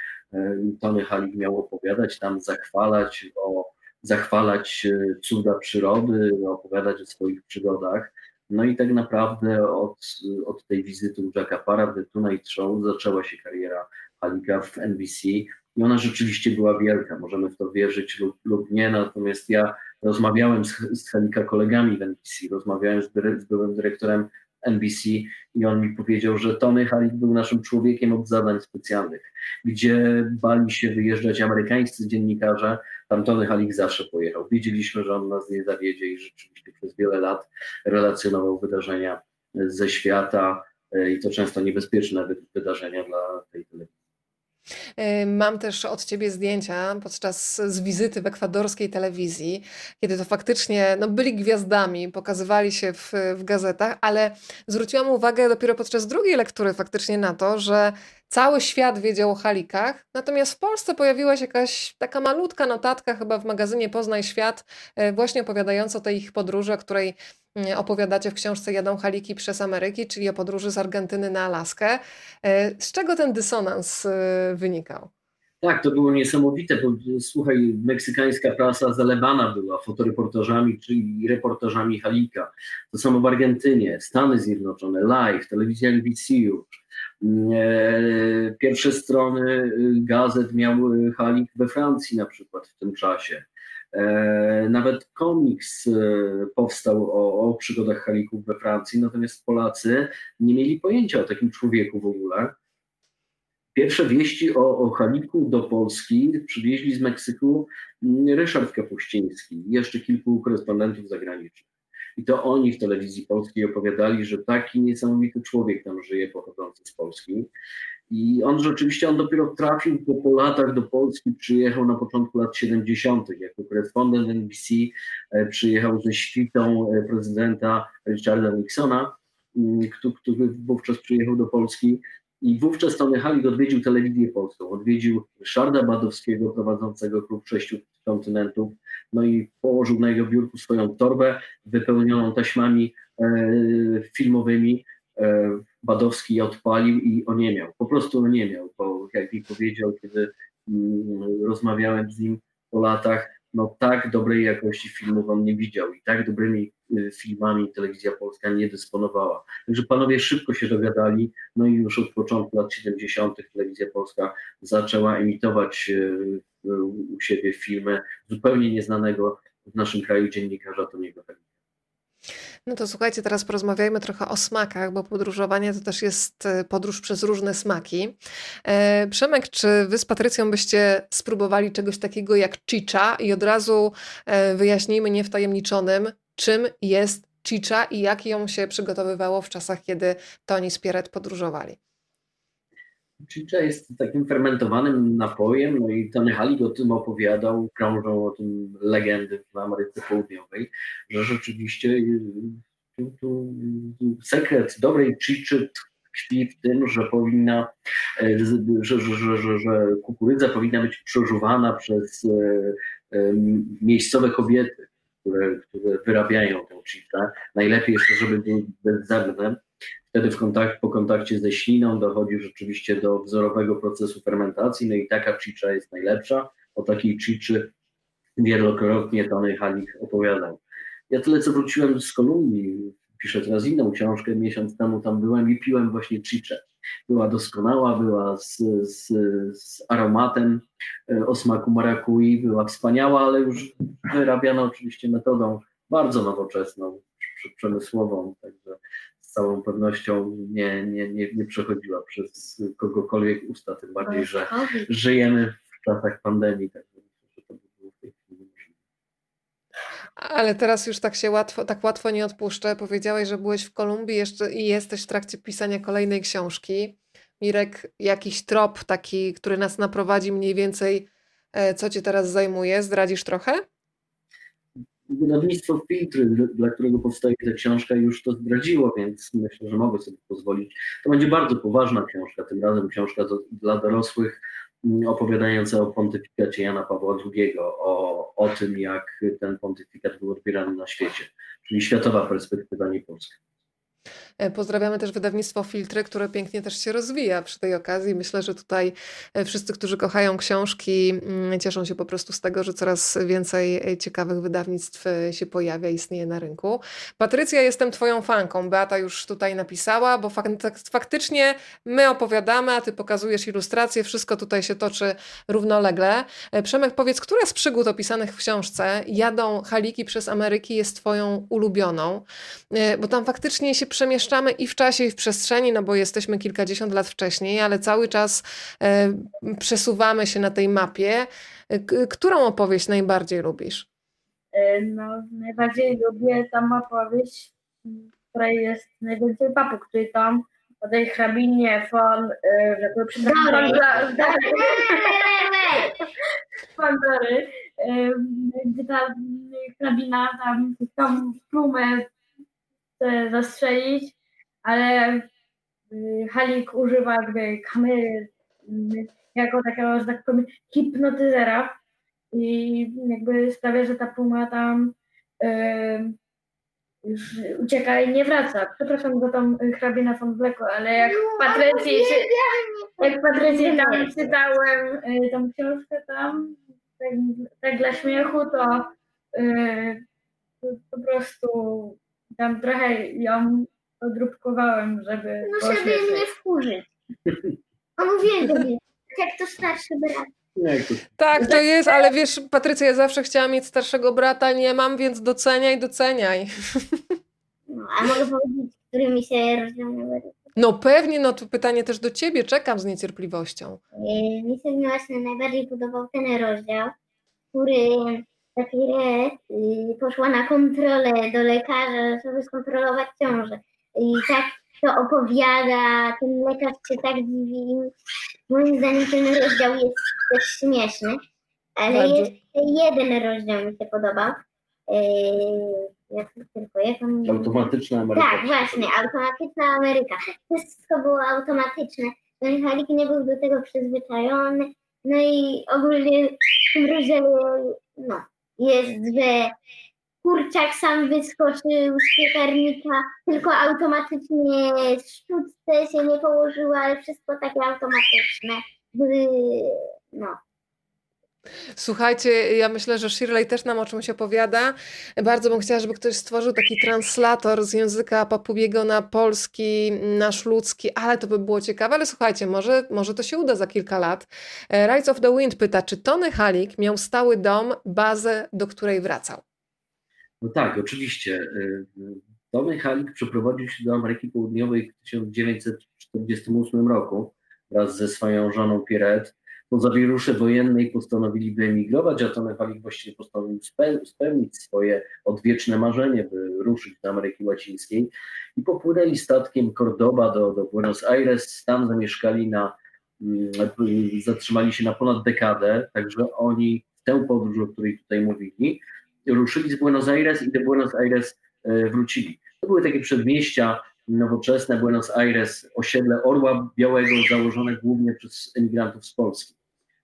Tony Halik miał opowiadać tam, zachwalać o zachwalać cuda przyrody, opowiadać o swoich przygodach. No i tak naprawdę od, od tej wizyty u Jacka Para The Tonight Show zaczęła się kariera Halika w NBC i ona rzeczywiście była wielka, możemy w to wierzyć lub, lub nie, natomiast ja rozmawiałem z, z Halika kolegami w NBC, rozmawiałem z, z byłym dyrektorem NBC i on mi powiedział, że Tony Halik był naszym człowiekiem od zadań specjalnych, gdzie bali się wyjeżdżać amerykańscy dziennikarze, tam Tony Halik zawsze pojechał. Wiedzieliśmy, że on nas nie zawiedzie i rzeczywiście przez wiele lat relacjonował wydarzenia ze świata e, i to często niebezpieczne wydarzenia dla tej telewizji. Y, mam też od ciebie zdjęcia podczas z wizyty w ekwadorskiej telewizji, kiedy to faktycznie no, byli gwiazdami, pokazywali się w, w gazetach, ale zwróciłam uwagę dopiero podczas drugiej lektury faktycznie na to, że cały świat wiedział o Halikach, natomiast w Polsce pojawiła się jakaś taka malutka notatka chyba w magazynie Poznaj Świat, y, właśnie opowiadająca o tej ich podróży, o której y, opowiadacie w książce Jadą Haliki przez Ameryki, czyli o podróży z Argentyny na Alaskę. Y, z czego ten dysonans wynikał? Tak, to było niesamowite, bo słuchaj, meksykańska prasa zalewana była fotoreportażami, czyli reportażami Halika. To samo w Argentynie, Stany Zjednoczone, live, telewizja NBC już. Pierwsze strony gazet miał Halik we Francji na przykład w tym czasie. E, nawet komiks e, powstał o, o przygodach Halików we Francji, natomiast Polacy nie mieli pojęcia o takim człowieku w ogóle. Pierwsze wieści o, o Haliku do Polski przywieźli z Meksyku Ryszard Kapuściński i jeszcze kilku korespondentów zagranicznych. I to oni w telewizji polskiej opowiadali, że taki niesamowity człowiek tam żyje, pochodzący z Polski. I on rzeczywiście, on dopiero trafił po, po latach do Polski, przyjechał na początku lat 70. jako korespondent NBC, e, przyjechał ze świtą e, prezydenta Richarda Nixona, który, który wówczas przyjechał do Polski i wówczas Tony Halik odwiedził telewizję polską, odwiedził Ryszarda Badowskiego prowadzącego klub sześciu kontynentów, no i położył na jego biurku swoją torbę wypełnioną taśmami e, filmowymi. E, Badowski odpalił i oniemiał, po prostu oniemiał, bo jak mi powiedział, kiedy mm, rozmawiałem z nim po latach, no tak dobrej jakości filmów on nie widział i tak dobrymi y, filmami telewizja polska nie dysponowała. Także panowie szybko się dogadali, no i już od początku lat 70. telewizja polska zaczęła emitować y, u siebie filmy zupełnie nieznanego w naszym kraju dziennikarza Toniego Pelika. No to słuchajcie, teraz porozmawiajmy trochę o smakach, bo podróżowanie to też jest e, podróż przez różne smaki. E, Przemek, czy wy z Patrycją byście spróbowali czegoś takiego jak chicha i od razu e, wyjaśnijmy niewtajemniczonym, czym jest chicha i jak ją się przygotowywało w czasach, kiedy Toni z Pierret podróżowali? Chicha jest takim fermentowanym napojem, no i Tony Halik o tym opowiadał, krążą o tym legendy w Ameryce Południowej, że rzeczywiście y, tu, tu, sekret dobrej chiczy tkwi w tym, że powinna, e, że, że, że, że, kukurydza powinna być przeżuwana przez e, miejscowe kobiety, które, które wyrabiają tę chichę. Najlepiej jeszcze, żeby były bezzębne Wtedy w kontakt, po kontakcie ze śliną dochodzi rzeczywiście do wzorowego procesu fermentacji, no i taka chicha jest najlepsza. O takiej chiczy wielokrotnie Tony Halik opowiadał. Ja tyle co wróciłem z Kolumbii, piszę teraz inną książkę, miesiąc temu tam byłem i piłem właśnie chicze. była doskonała, była z, z, z aromatem e, o smaku marakui, była wspaniała, ale już wyrabiana oczywiście metodą bardzo nowoczesną, przemysłową, także z całą pewnością nie, nie, nie, nie przechodziła przez kogokolwiek usta, tym bardziej, że żyjemy w czasach pandemii, także myślę, że to by było w tej chwili możliwe. Ale teraz już tak się łatwo, tak łatwo nie odpuszczę. Powiedziałeś, że byłeś w Kolumbii jeszcze i jesteś w trakcie pisania kolejnej książki. Mirek, jakiś trop taki, który nas naprowadzi mniej więcej, e, co cię teraz zajmuje? Zdradzisz trochę? Wydawnictwo Filtry, dla którego powstaje ta książka, już to zdradziło, więc myślę, że mogę sobie pozwolić. To będzie bardzo poważna książka, tym razem książka dla dorosłych, mm, opowiadająca o pontyfikacie Jana Pawła II, o, o tym, jak ten pontyfikat był odbierany na świecie, czyli światowa perspektywa, nie polska. E, pozdrawiamy też wydawnictwo Filtry, które pięknie też się rozwija przy tej okazji. Myślę, że tutaj e, wszyscy, którzy kochają książki, mm, cieszą się po prostu z tego, że coraz więcej e, ciekawych wydawnictw się pojawia, istnieje na rynku. Patrycja, jestem Twoją fanką. Beata już tutaj napisała, bo tak, faktycznie my opowiadamy, a Ty pokazujesz ilustracje, wszystko tutaj się toczy równolegle. Przemek, powiedz, która z przygód opisanych w książce Jadą Haliki przez Ameryki jest Twoją ulubioną? Bo tam faktycznie się przemieszczamy i w czasie, i w przestrzeni, no bo jesteśmy kilkadziesiąt lat wcześniej, ale cały czas e, przesuwamy się na tej mapie. E, którą opowieść najbardziej lubisz? E, no, najbardziej lubię tam opowieść, w której jest najwięcej papug, czyli tam o tej hrabinie von, żeby przepraszam, Pandory, gdzie ta hrabina tam tą plumę zastrzelić, ale y, Halik używa jakby kamery y, jako takiego, że tak powiem, hipnotyzera i jakby sprawia, że ta puma tam y, już ucieka i nie wraca. Przepraszam za tą hrabinę von Blacku, ale jak no, Patrycji, jak Patrycji tam czytałem y, tą książkę tam, tak, tak dla śmiechu, to y, po prostu tam trochę ją odróbkowałem, żeby. No, żeby nie wkurzyć. Omówiłem to, jak to starszy brat. Tak, to jest, ale wiesz, Patrycja, ja zawsze chciałam mieć starszego brata, nie mam, więc doceniaj, doceniaj. No, a mogę powiedzieć, którymi się rozdział No pewnie, no to pytanie też do ciebie, czekam z niecierpliwością. E, mi się właśnie najbardziej podobał ten rozdział, który Safire y, poszła na kontrolę do lekarza, żeby skontrolować ciążę. I tak to opowiada, ten lekarz się tak dziwi. Moim zdaniem ten rozdział jest też śmieszny, ale Bardzo. jeszcze jeden rozdział mi się podobał. Y, jak tylko, jak on... Automatyczna Ameryka. Tak, właśnie, automatyczna Ameryka. To wszystko było automatyczne. Ten Halik nie był do tego przyzwyczajony. No i ogólnie w tym rozdziale, no, jest, że kurczak sam wyskoczył z piekarnika, tylko automatycznie sztuczce się nie położyło, ale wszystko takie automatyczne. No. Słuchajcie, ja myślę, że Shirley też nam o czymś opowiada. Bardzo bym chciała, żeby ktoś stworzył taki translator z języka papugiego na polski, nasz ludzki, ale to by było ciekawe. Ale słuchajcie, może, może to się uda za kilka lat. E, Rise of the Wind pyta, czy Tony Halik miał stały dom, bazę, do której wracał? No tak, oczywiście. E, Tony Halik przeprowadził się do Ameryki Południowej w 1948 roku wraz ze swoją żoną Pierrette po zawierusze wojennej postanowili wyemigrować, a Tony Halik właściwie postanowił spełnić swoje odwieczne marzenie, by ruszyć do Ameryki Łacińskiej i popłynęli statkiem Cordoba do, do Buenos Aires, tam zamieszkali na, mm, zatrzymali się na ponad dekadę, także oni tę podróż, o której tutaj mówili, ruszyli z Buenos Aires i do Buenos Aires e, wrócili. To były takie przedmieścia nowoczesne Buenos Aires, osiedle Orła Białego założone głównie przez emigrantów z Polski.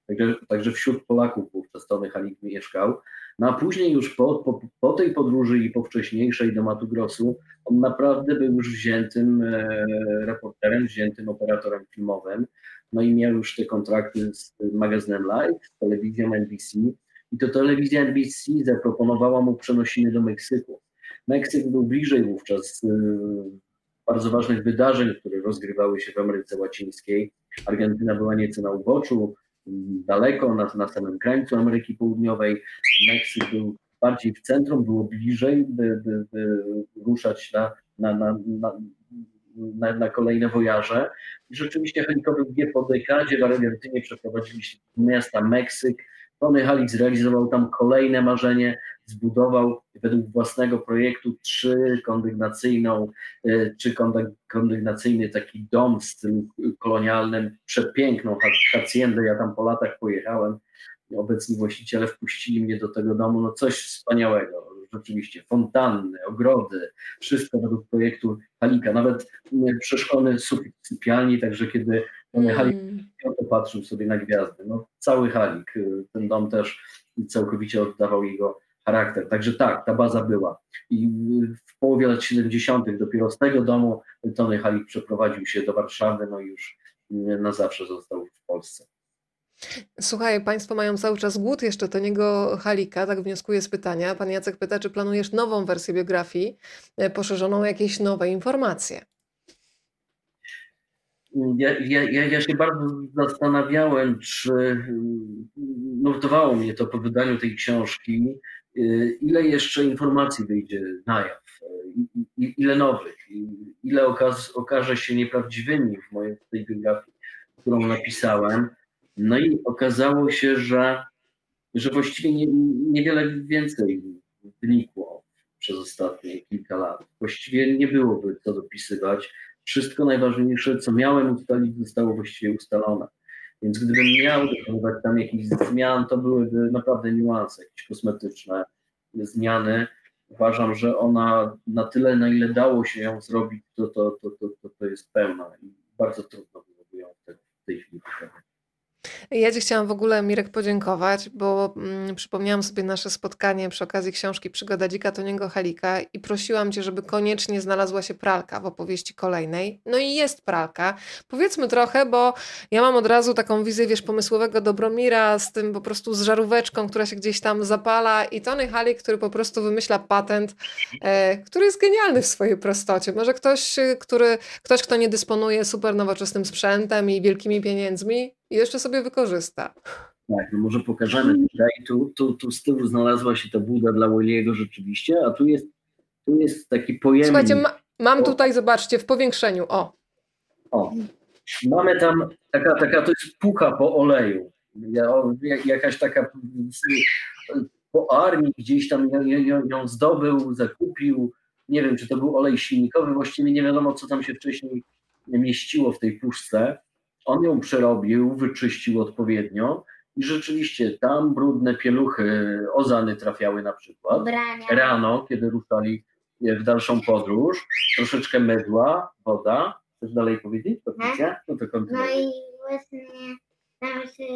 Także, także wśród Polaków wówczas Tony Halik mieszkał. No a później już po, po, po, tej podróży i po wcześniejszej do Matu Grossu, on naprawdę był już wziętym e, reporterem, wziętym operatorem filmowym. No i miał już te kontrakty z magazynem Live, z telewizją NBC. I to telewizja NBC zaproponowała mu przenosiny do Meksyku. Meksyk był bliżej wówczas, e, bardzo ważnych wydarzeń, które rozgrywały się w Ameryce Łacińskiej. Argentyna była nieco na uboczu, daleko, na, na samym krańcu Ameryki Południowej. Meksyk był bardziej w centrum, było bliżej, by, by, by ruszać na, na, na, na, na, kolejne wojaże. I rzeczywiście Helikowy wie po dekadzie w Argentynie przeprowadzili się do miasta Meksyk. Tony Halik zrealizował tam kolejne marzenie, zbudował według własnego projektu trzy kondygnacyjną, e, czy kondygnacyjny taki dom w stylu kolonialnym, przepiękną haciendę. Ja tam po latach pojechałem. Obecni właściciele wpuścili mnie do tego domu, no coś wspaniałego. Rzeczywiście, fontanny, ogrody, wszystko według projektu Halika. Nawet przeszkolony sufit sypialni, także kiedy mm. Halik patrzył sobie na gwiazdy. No, cały Halik, ten dom też całkowicie oddawał jego charakter. Także tak, ta baza była. I w połowie lat 70. dopiero z tego domu Tony Halik przeprowadził się do Warszawy, no i już na zawsze został w Polsce. Słuchaj, Państwo mają cały czas głód jeszcze Toniego Halika, tak wnioskuję z pytania. Pan Jacek pyta, czy planujesz nową wersję biografii, e, poszerzoną o jakieś nowe informacje? Ja, ja, ja się bardzo zastanawiałem, czy mm, nurtowało mnie to po wydaniu tej książki, ile jeszcze informacji wyjdzie na jaw, y, ile nowych, ile okaz, okaże się nieprawdziwymi w mojej tej biografii, którą napisałem. No i okazało się, że, że właściwie nie, niewiele więcej wynikło przez ostatnie kilka lat. Właściwie nie byłoby co dopisywać. Wszystko najważniejsze, co miałem ustalić, zostało właściwie ustalone. Więc gdybym miał dokonywać tam jakichś zmian, to byłyby naprawdę niuanse, jakieś kosmetyczne zmiany. Uważam, że ona na tyle, na ile dało się ją zrobić, to, to, to, to, to jest pełna i bardzo trudno byłoby ją w tej chwili pokazać. Ja Ci chciałam w ogóle, Mirek, podziękować, bo mm, przypomniałam sobie nasze spotkanie przy okazji książki Przygoda Dzika Toniego Halika i prosiłam Cię, żeby koniecznie znalazła się pralka w opowieści kolejnej. No i jest pralka. Powiedzmy trochę, bo ja mam od razu taką wizję, wiesz, pomysłowego Dobromira z tym po prostu z żaróweczką, która się gdzieś tam zapala i Tony Halik, który po prostu wymyśla patent, e, który jest genialny w swojej prostocie. Może ktoś, który, ktoś, kto nie dysponuje super nowoczesnym sprzętem i wielkimi pieniędzmi, i jeszcze sobie wykorzysta. Tak, no może pokażemy tutaj. Tu, tu, tu z tyłu znalazła się ta buda dla Walliego rzeczywiście, a tu jest, tu jest taki pojemnik. Słuchajcie, ma, mam tutaj, zobaczcie, w powiększeniu, o. O, mamy tam, taka, taka to jest pucha po oleju. Jakaś taka po armii gdzieś tam ją, ją zdobył, zakupił. Nie wiem, czy to był olej silnikowy, właściwie nie wiadomo, co tam się wcześniej mieściło w tej puszce. On ją przerobił, wyczyścił odpowiednio i rzeczywiście tam brudne pieluchy, ozany trafiały na przykład Brania. rano, kiedy ruszali w dalszą podróż, troszeczkę mydła, woda. Chcesz dalej powiedzieć? Mhm. No, to no i właśnie tam się,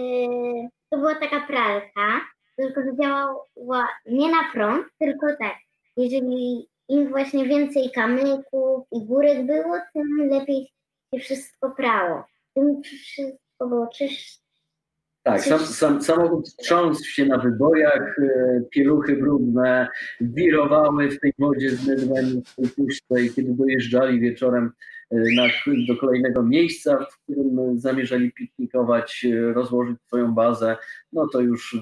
to była taka pralka, tylko że działała nie na prąd, tylko tak. Jeżeli im właśnie więcej kamyków i górek było, tym lepiej się wszystko prało wszystko było czyż... Tak, sam, sam, samochód trząsł się na wybojach, e, pieluchy brudne wirowały w tej wodzie z mydłem w tej puszce i kiedy dojeżdżali wieczorem e, na, do kolejnego miejsca, w którym zamierzali piknikować, e, rozłożyć swoją bazę, no to już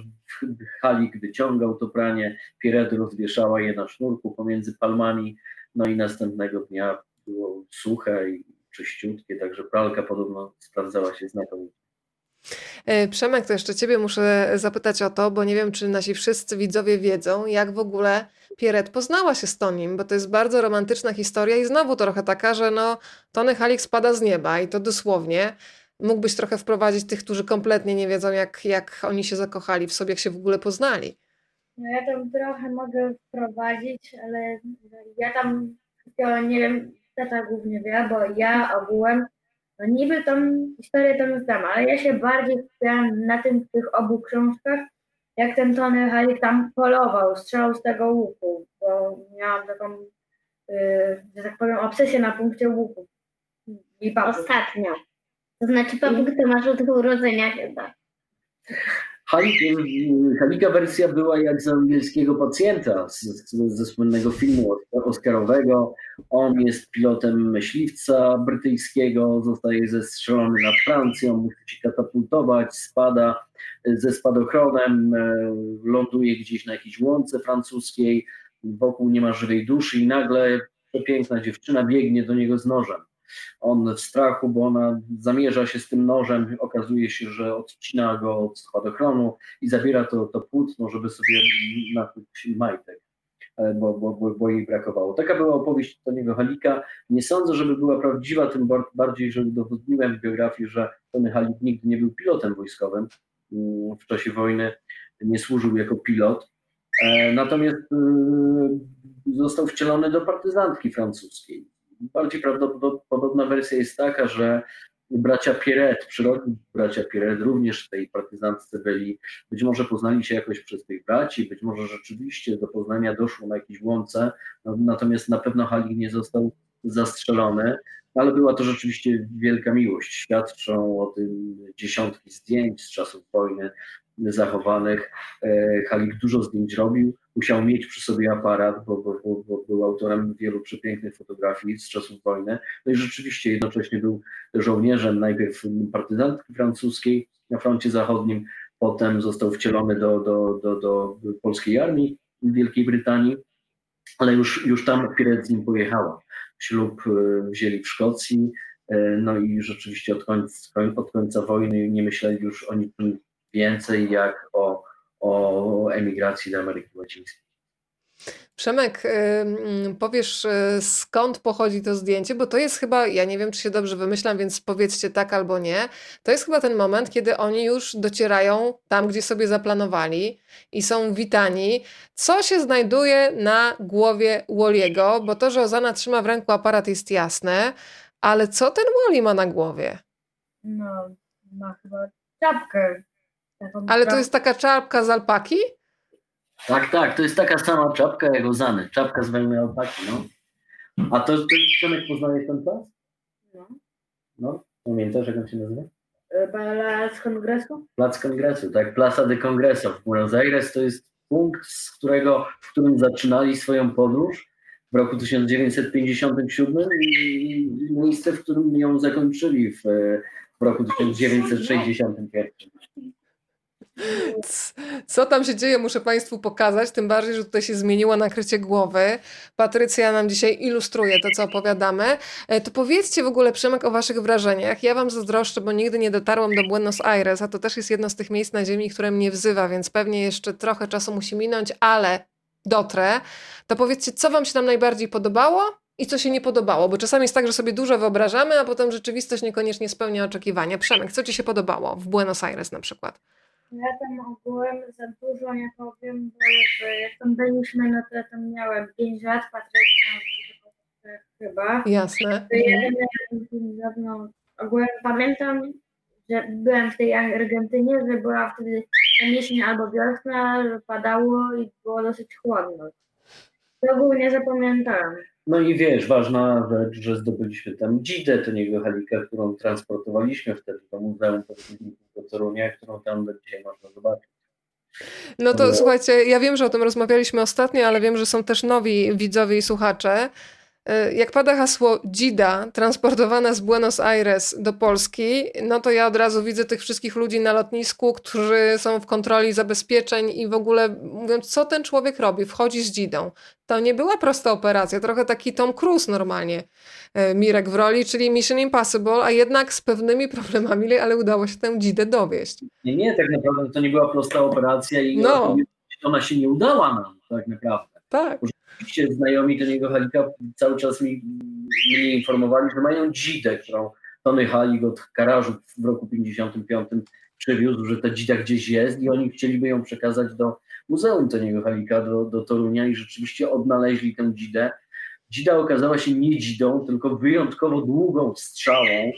Halik wyciągał to pranie, Pierety rozwieszała je na sznurku pomiędzy palmami, no i następnego dnia było suche i czyściutkie, także pralka podobno sprawdzała się znakomicie. Przemek, to jeszcze Ciebie muszę zapytać o to, bo nie wiem, czy nasi wszyscy widzowie wiedzą, jak w ogóle Pieret poznała się z Tonim, bo to jest bardzo romantyczna historia i znowu trochę taka, że no, Tony Halik spada z nieba i to dosłownie. Mógłbyś trochę wprowadzić tych, którzy kompletnie nie wiedzą, jak, jak oni się zakochali w sobie, jak się w ogóle poznali. No ja tam trochę mogę wprowadzić, ale ja tam nie wiem, tata głównie wie, bo ja ogółem, no niby tą historię tam znam, ale ja się bardziej skupiałam na tym w tych obu książkach, jak ten Tony Halik tam polował, strzelał z tego łuku, bo miałam taką, yy, że tak powiem, obsesję na punkcie łuku. Ostatnio. To znaczy, Pabuk, ty masz od urodzenia chyba. Halika wersja była jak z angielskiego pacjenta ze słynnego filmu Oscarowego. On jest pilotem myśliwca brytyjskiego, zostaje zestrzelony nad Francją, musi się katapultować, spada ze spadochronem, e, ląduje gdzieś na jakiejś łące francuskiej, wokół nie ma żywej duszy i nagle przepiękna dziewczyna biegnie do niego z nożem. On w strachu, bo ona zamierza się z tym nożem, okazuje się, że odcina go od spadochronu i zabiera to, to płótno, żeby sobie nakuć majtek, e, bo, bo, bo jej brakowało. Taka była opowieść Tony'ego Halika. Nie sądzę, żeby była prawdziwa, tym bardziej, że udowodniłem w biografii, że Tony Halik nigdy nie był pilotem wojskowym mm, w czasie wojny, nie służył jako pilot. E, natomiast e, został wcielony do partyzantki francuskiej bardziej prawdopodobna wersja jest taka, że bracia Pierret, przyrodni bracia Pierret również w tej partyzantce byli, być może poznali się jakoś przez tych braci, być może rzeczywiście do poznania doszło na jakiejś łące, no, natomiast na pewno Halik nie został zastrzelony, ale była to rzeczywiście wielka miłość. Świadczą o tym dziesiątki zdjęć z czasów wojny zachowanych. E, Halik dużo zdjęć robił, musiał mieć przy sobie aparat, bo, bo, bo, bo, był autorem wielu przepięknych fotografii z czasów wojny. No i rzeczywiście jednocześnie był żołnierzem najpierw partyzantki francuskiej na froncie zachodnim, potem został wcielony do, do, do, do polskiej armii Wielkiej Brytanii, ale już, już tam Piret z nim pojechała. Ślub e, wzięli w Szkocji, e, no i rzeczywiście od końca, od końca wojny nie myśleli już o niczym więcej jak o, o emigracji do Ameryki Łacińskiej. Przemek, powiesz y, skąd pochodzi to zdjęcie, bo to jest chyba, ja nie wiem czy się dobrze wymyślam, więc powiedzcie tak albo nie. To jest chyba ten moment, kiedy oni już docierają tam, gdzie sobie zaplanowali i są witani. Co się znajduje na głowie Walliego, bo to, że Ozana trzyma w ręku aparat jest jasne, ale co ten Wally ma na głowie? No, ma chyba czapkę ale to jest taka czapka z alpaki? Tak, tak, to jest taka sama czapka jak Ozany. Czapka z wełny alpaki, no. A to, to Przemek poznajesz ten plac? No. No, pamiętasz jak on się nazywa? E, plac Kongresu? Plac Kongresu, tak. Plaza de Congreso w Buenos Aires to jest punkt, z którego, w którym zaczynali swoją podróż w roku 1957 i miejsce, w którym ją zakończyli w, w roku 1961. Co tam się dzieje, muszę Państwu pokazać, tym bardziej, że tutaj się zmieniło nakrycie głowy. Patrycja nam dzisiaj ilustruje to, co opowiadamy. E, to powiedzcie w ogóle, Przemek, o Waszych wrażeniach. Ja Wam zazdroszczę, bo nigdy nie dotarłam do Buenos Aires, a to też jest jedno z tych miejsc na Ziemi, które mnie wzywa, więc pewnie jeszcze trochę czasu musi minąć, ale dotrę. To powiedzcie, co Wam się tam najbardziej podobało i co się nie podobało, bo czasami jest tak, że sobie dużo wyobrażamy, a potem rzeczywistość niekoniecznie spełnia oczekiwania. Przemek, co Ci się podobało w Buenos Aires na przykład? Ja tam ogółem za dużo nie powiem, bo jakby jak tam byliśmy, no to ja tam miałem 5 lat, Patrycja chyba. Jasne. To jedyne, no, ogółem pamiętam, że byłem w tej Argentynie, że była wtedy jesień albo wiosna, że padało i było dosyć chłodno. To ogólnie zapamiętałem. No i wiesz, ważna rzecz, że zdobyliśmy tam dzidę Toniego Halika, którą transportowaliśmy wtedy do Muzeum Podróżników do Torunia, którą tam dzisiaj można zobaczyć. No to słuchajcie, ja wiem, że o tym rozmawialiśmy ostatnio, ale wiem, że są też nowi widzowie i słuchacze. E, jak pada hasło Dzida transportowana z Buenos Aires do Polski, no to ja od razu widzę tych wszystkich ludzi na lotnisku, którzy są w kontroli zabezpieczeń i w ogóle mówią, co ten człowiek robi, wchodzi z Dzidą. To nie była prosta operacja, trochę taki Tom Cruise normalnie, e, Mirek w roli, czyli Mission Impossible, a jednak z pewnymi problemami, ale udało się tę Dzidę dowieść. Nie, nie, tak naprawdę to nie była prosta operacja i no. ona się nie udała nam tak naprawdę. Tak oczywiście znajomi Tony'ego Halika cały czas mi, mnie informowali, że mają dzidę, którą Tony Halik od garażu w roku 55 przywiózł, że ta dzida gdzieś jest i oni chcieliby ją przekazać do Muzeum Tony'ego Halika, do, do Torunia i rzeczywiście odnaleźli tę dzidę. Dzida okazała się nie dzidą, tylko wyjątkowo długą strzałą.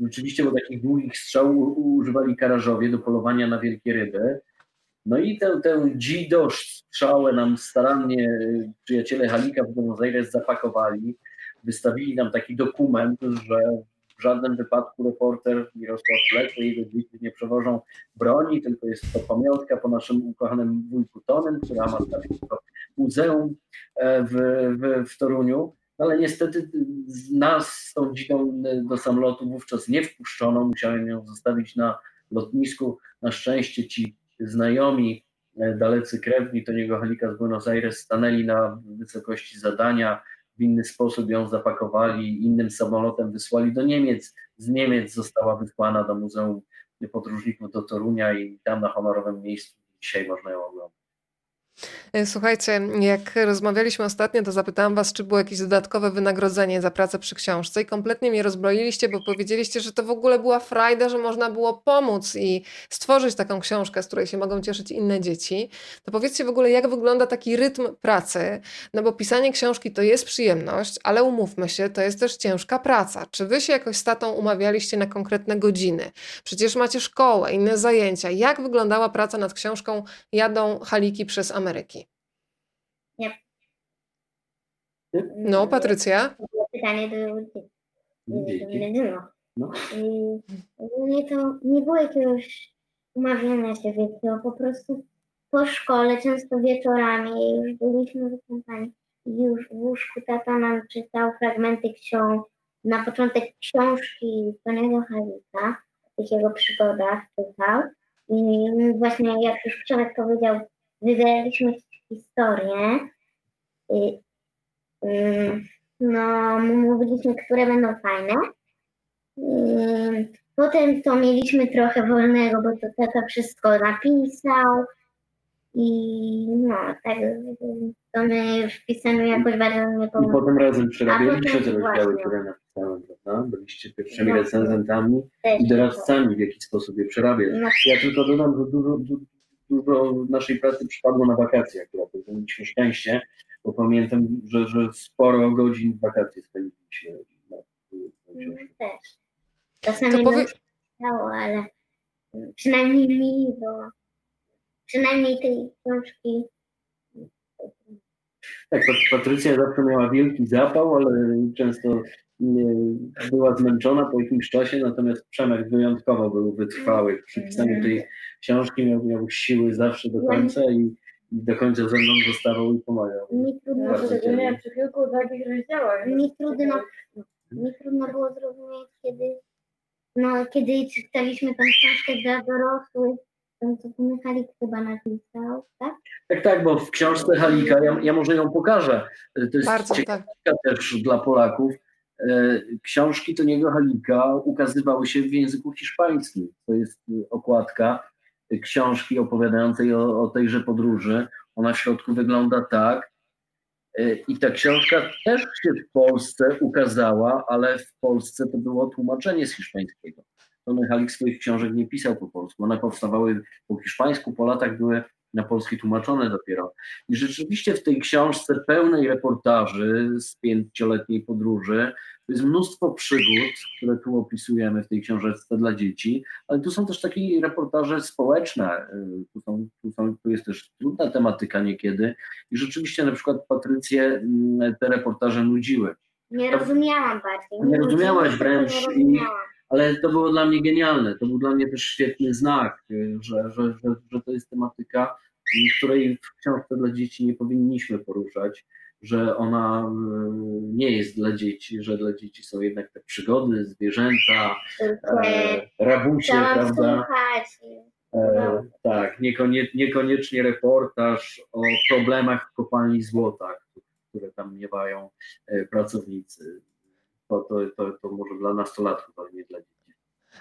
Rzeczywiście, bo takich długich strzał używali karażowie do polowania na wielkie ryby. No i tę, tę dzido strzałę nam starannie y, przyjaciele Halika w Buenos Aires zapakowali. Wystawili nam taki dokument, że w żadnym wypadku reporter Mirosław Lek i jego dzieci nie przewożą broni, tylko jest to pamiątka po naszym ukochanym wujku Tonym, która ma stawić muzeum e, w, w, w Toruniu. No ale niestety nas z tą dziką do samolotu wówczas nie wpuszczono, musiałem ją zostawić na lotnisku. Na szczęście ci znajomi, e, dalecy krewni Toniego Halika z Buenos Aires stanęli na wysokości zadania, w inny sposób ją zapakowali, innym samolotem wysłali do Niemiec. Z Niemiec została wysłana do Muzeum Podróżników do Torunia i tam na honorowym miejscu dzisiaj można ją oglądać. E, słuchajcie, jak rozmawialiśmy ostatnio, to zapytałam was, czy było jakieś dodatkowe wynagrodzenie za pracę przy książce i kompletnie mnie rozbroiliście, bo powiedzieliście, że to w ogóle była frajda, że można było pomóc i stworzyć taką książkę, z której się mogą cieszyć inne dzieci. To powiedzcie w ogóle, jak wygląda taki rytm pracy, no bo pisanie książki to jest przyjemność, ale umówmy się, to jest też ciężka praca. Czy wy się jakoś z tatą umawialiście na konkretne godziny? Przecież macie szkołę, inne zajęcia. Jak wyglądała praca nad książką Jadą Haliki przez Amerykę? Ameryki? Nie. No, Patrycja? Pytanie do, do No. Nie, to nie było jakiegoś umawiania się wielkiego, po prostu po szkole, często wieczorami, już byliśmy występani. Już w łóżku tata nam czytał fragmenty ksiąg, na początek książki Tonego Halika, o tych jego przygodach czytał. I właśnie jak już Przemek powiedział, wybieraliśmy historię. I, no, mówiliśmy, które będą fajne. Potem to mieliśmy trochę wolnego, bo to tata wszystko napisał. I no, tak, to my w pisaniu jakoś bardzo nie pomogło. I potem razem przerabialiście te rozdziały, które napisałem, prawda? Byliście pierwszymi no, recenzentami i doradcami, w jaki sposób je przerabiać. No. Ja tylko dodam, że dużo, dużo naszej pracy przypadło na wakacje akurat, to mieliśmy szczęście, bo pamiętam, że, że sporo godzin w wakacje spędziliśmy. No, też. Czasami to powie... stało, ale przynajmniej mi, bo przynajmniej tej książki tak, Patrycja zawsze miała wielki zapał, ale często była zmęczona po jakimś czasie, natomiast Przemek wyjątkowo był wytrwały. Przy pisaniu tej książki miał, miał siły zawsze do końca i, i do końca ze mną zostawał i pomagał. Mi trudno, szczególnie przy kilku takich rozdziałach. Mi trudno, mi trudno było zrozumieć, kiedy, no, kiedy czytaliśmy tę książkę dla dorosłych, to co Halik chyba napisał, tak? Tak, tak, bo w książce Halika, ja, ja może ją pokażę, to jest Bardzo, ciekawe tak. też dla Polaków, książki Toniego Halika ukazywały się w języku hiszpańskim. To jest e, okładka książki opowiadającej o, o tejże podróży. Ona w środku wygląda tak. E, I ta książka też się w Polsce ukazała, ale w Polsce to było tłumaczenie z hiszpańskiego. Tony Halik swoich książek nie pisał po polsku. One powstawały po hiszpańsku, po latach były na polski tłumaczone dopiero. I rzeczywiście w tej książce pełnej reportaży z pięcioletniej podróży jest mnóstwo przygód, które tu opisujemy w tej książce dla dzieci, ale tu są też takie reportaże społeczne, tu, są, tu, są, tu jest też trudna tematyka niekiedy i rzeczywiście na przykład Patrycję mm, te reportaże nudziły. Nie rozumiałam bardziej. Nie, nie rozumiałaś wręcz. Nie i, ale to było dla mnie genialne. To był dla mnie też świetny znak, że, że, że, że to jest tematyka, której w książce dla dzieci nie powinniśmy poruszać, że ona e, nie jest dla dzieci, że dla dzieci są jednak te przygody, zwierzęta, e, rabusie, prawda? E, tak, niekonie, niekoniecznie reportaż o problemach w kopalni złota, które tam miewają e, pracownicy. To, to, to, to może dla nastolatków, ale nie dla dzieci.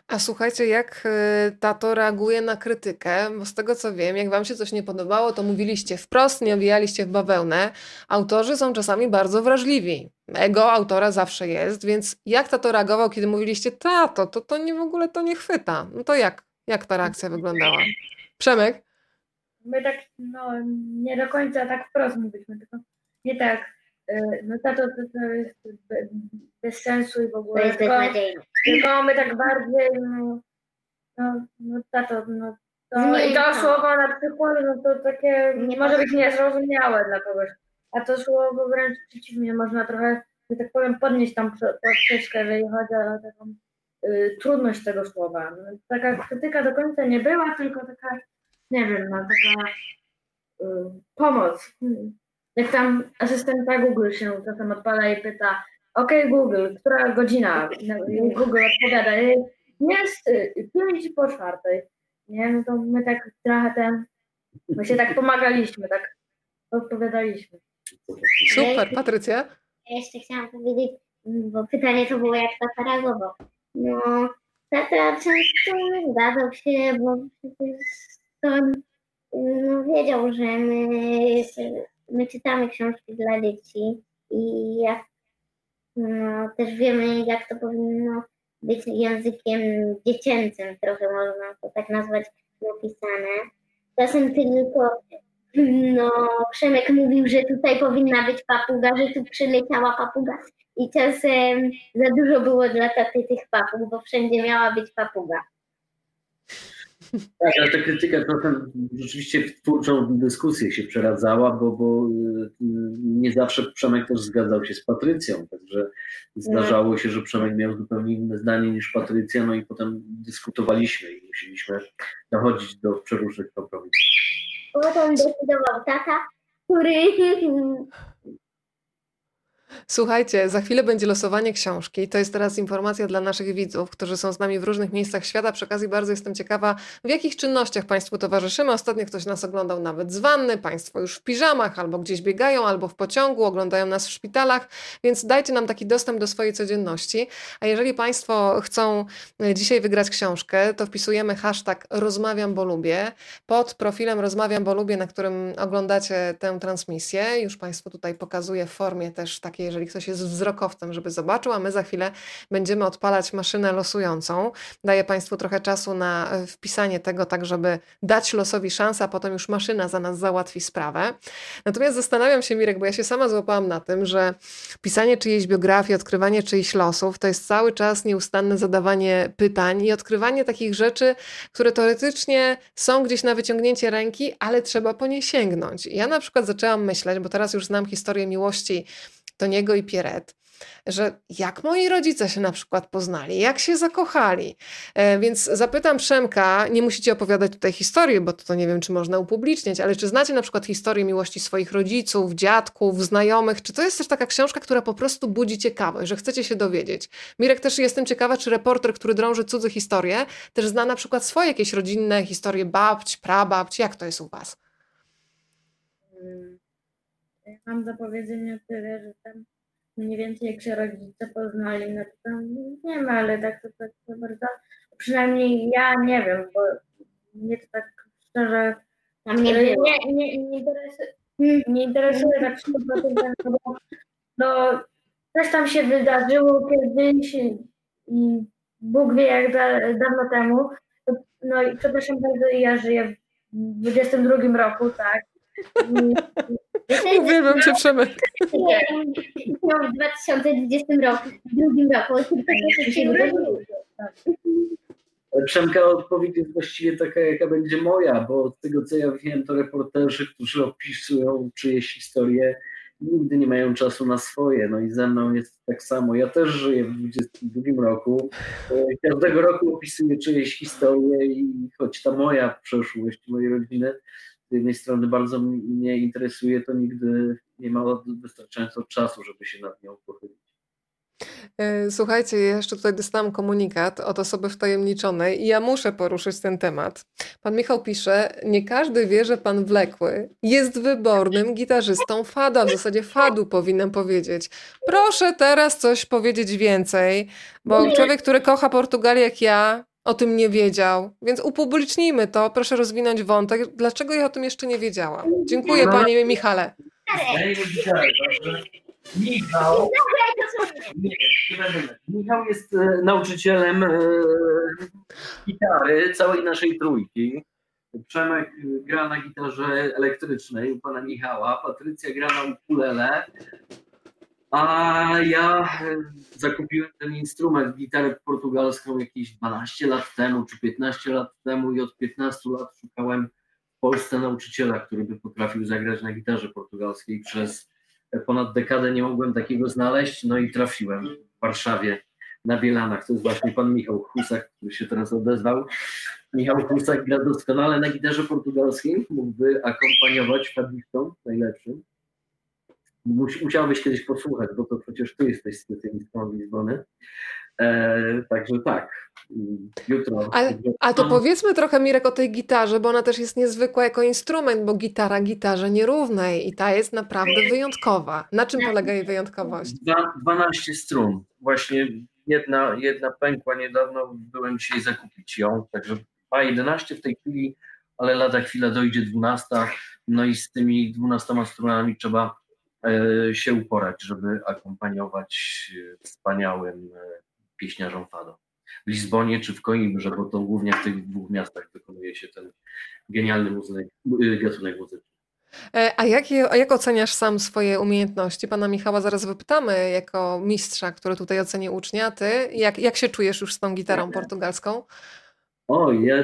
A słuchajcie, jak y, tato reaguje na krytykę? Bo z tego co wiem, jak wam się coś nie podobało, to mówiliście wprost, nie owijaliście w bawełnę. Autorzy są czasami bardzo wrażliwi. Ego autora zawsze jest, więc jak tato reagował, kiedy mówiliście, tato, to, to nie w ogóle to nie chwyta? No to jak, jak ta reakcja wyglądała? Przemek? My tak, no, nie do końca tak wprost mówiliśmy, tylko nie tak, no tato, to, to jest bez sensu i w ogóle. To jest beznadziejne. Tylko my tak bardziej, no, no, no tato, no to, i to słowo na przykład, no to takie nie może być niezrozumiałe dla kogoś. A to słowo wręcz przeciwnie, można trochę, że tak powiem, podnieść tam poprzeczkę, jeżeli chodzi o taką y, trudność tego słowa. No, taka krytyka do końca nie była, tylko taka, nie wiem, no, taka y, pomoc. Hmm. Jak tam asystenta Google się czasem odpala i pyta, OK Google, która godzina? Google odpowiada, jest y, pięć po czwartej. Nie, no to my tak trochę ten, my się tak pomagaliśmy, tak odpowiadaliśmy. Super, Patrycja? Ja jeszcze chciałam powiedzieć, bo pytanie to było jak tata reagował. No, tata często zgadzał się, bo przecież to no, wiedział, że my, my czytamy książki dla dzieci i jak no, też wiemy, jak to powinno być językiem dziecięcym, trochę można to tak nazwać napisane. Czasem tylko no, Przemek mówił, że tutaj powinna być papuga, że tu przyleciała papuga i czasem za dużo było dla taty tych papug, bo wszędzie miała być papuga. Tak, ale ta krytyka trochę rzeczywiście w twórczą dyskusję się przeradzała, bo, bo y, nie zawsze Przemek też zgadzał się z Patrycją, także zdarzało się, że Przemek miał zupełnie inne zdanie niż Patrycja, no i potem dyskutowaliśmy i musieliśmy dochodzić do przeróżnych kompromisów. Potem decydował tata, który Słuchajcie, za chwilę będzie losowanie książki. To jest teraz informacja dla naszych widzów, którzy są z nami w różnych miejscach świata. Przy okazji bardzo jestem ciekawa, w jakich czynnościach Państwu towarzyszymy. Ostatnio ktoś nas oglądał nawet z wanny, Państwo już w piżamach, albo gdzieś biegają, albo w pociągu, oglądają nas w szpitalach, więc dajcie nam taki dostęp do swojej codzienności. A jeżeli Państwo chcą e, dzisiaj wygrać książkę, to wpisujemy hashtag rozmawiam, bo lubię pod profilem rozmawiam, bo lubię, na którym oglądacie tę transmisję. Już Państwu tutaj pokazuję w formie też takiej jeżeli ktoś jest wzrokowcem, żeby zobaczył, a my za chwilę będziemy odpalać maszynę losującą. Daję Państwu trochę czasu na e, wpisanie tego, tak żeby dać losowi szansę, a potem już maszyna za nas załatwi sprawę. Natomiast zastanawiam się, Mirek, bo ja się sama złapałam na tym, że pisanie czyjejś biografii, odkrywanie czyichś losów, to jest cały czas nieustanne zadawanie pytań i odkrywanie takich rzeczy, które teoretycznie są gdzieś na wyciągnięcie ręki, ale trzeba po nie sięgnąć. Ja na przykład zaczęłam myśleć, bo teraz już znam historię miłości Toniego i Pieret, że jak moi rodzice się na przykład poznali, jak się zakochali. E, więc zapytam Przemka, nie musicie opowiadać tutaj historii, bo to, to nie wiem, czy można upubliczniać, ale czy znacie na przykład historię miłości swoich rodziców, dziadków, znajomych? Czy to jest też taka książka, która po prostu budzi ciekawość, że chcecie się dowiedzieć? Mirek, też jestem ciekawa, czy reporter, który drąży cudze historie, też zna na przykład swoje jakieś rodzinne historie babć, prababć. Jak to jest u was? Hmm mam do powiedzenia tyle, że tam mniej więcej jak się rodzice poznali, no to tam nie ma, ale tak to, tak to bardzo, przynajmniej ja nie wiem, bo mnie to tak szczerze tam nie, nie, nie, nie, interesuje, nie interesuje tak szczerze, bo no, coś tam się wydarzyło kiedyś i Bóg wie jak da, dawno temu, no i przepraszam bardzo, ja żyję w 22 roku, tak, Uwielbiam cię, Przemek. w 2020 roku, w drugim roku. Przemka odpowiedź jest właściwie taka, jaka będzie moja, bo z tego co ja wiem, to reporterzy, którzy opisują czyjeś historie, nigdy nie mają czasu na swoje. No i ze mną jest tak samo. Ja też żyję w 22 roku. Każdego roku opisuję czyjeś historie i choć ta moja przeszłość mojej rodziny jednej strony bardzo mnie interesuje, to nigdy nie ma wystarczająco czasu, żeby się nad nią pochylić. E, słuchajcie, ja jeszcze tutaj dostałam komunikat od osoby wtajemniczonej i ja muszę poruszyć ten temat. Pan Michał pisze, nie każdy wie, że pan Wlekły jest wybornym gitarzystą fada, w zasadzie fadu powinnam powiedzieć. Proszę teraz coś powiedzieć więcej, bo człowiek, który kocha Portugalię jak ja, o tym nie wiedział, więc upublicznijmy to. Proszę rozwinąć wątek. Dlaczego ja o tym jeszcze nie wiedziałam? Dziękuję, panie Michale. Michał, Michał jest e, nauczycielem e, gitary całej naszej trójki. Przemek gra na gitarze elektrycznej u pana Michała, Patrycja gra na ukulele, a ja e, zakupiłem ten instrument, gitarę portugalską jakieś 12 lat temu, czy 15 lat temu i od 15 lat szukałem w Polsce nauczyciela, który by potrafił zagrać na gitarze portugalskiej. Przez ponad dekadę nie mogłem takiego znaleźć, no i trafiłem w Warszawie na Bielanach. To jest właśnie pan Michał Husak, który się teraz odezwał. Michał Husak gra doskonale na gitarze portugalskiej, mógłby akompaniować fadistom najlepszym. Musiałbyś kiedyś posłuchać, bo to przecież ty jesteś specjalistą Lizbony. E, także tak, jutro. Ale, a to powiedzmy trochę, Mirek, o tej gitarze, bo ona też jest niezwykła jako instrument, bo gitara gitarze nierównej i ta jest naprawdę wyjątkowa. Na czym polega jej wyjątkowość? 12 strun. Właśnie jedna, jedna pękła niedawno, byłem dzisiaj zakupić ją, także ma 11 w tej chwili, ale lada chwila dojdzie 12, no i z tymi 12 strunami trzeba się uporać, żeby akompaniować wspaniałym e, pieśniarzom fado. W Lizbonie czy w Coimbrze, bo to głównie w tych dwóch miastach wykonuje się ten genialny muzyk, gatunek muzyczny. E, a jak, a jak oceniasz sam swoje umiejętności? Pana Michała zaraz wypytamy jako mistrza, który tutaj oceni ucznia. Ty, jak, jak się czujesz już z tą gitarą portugalską? O, ja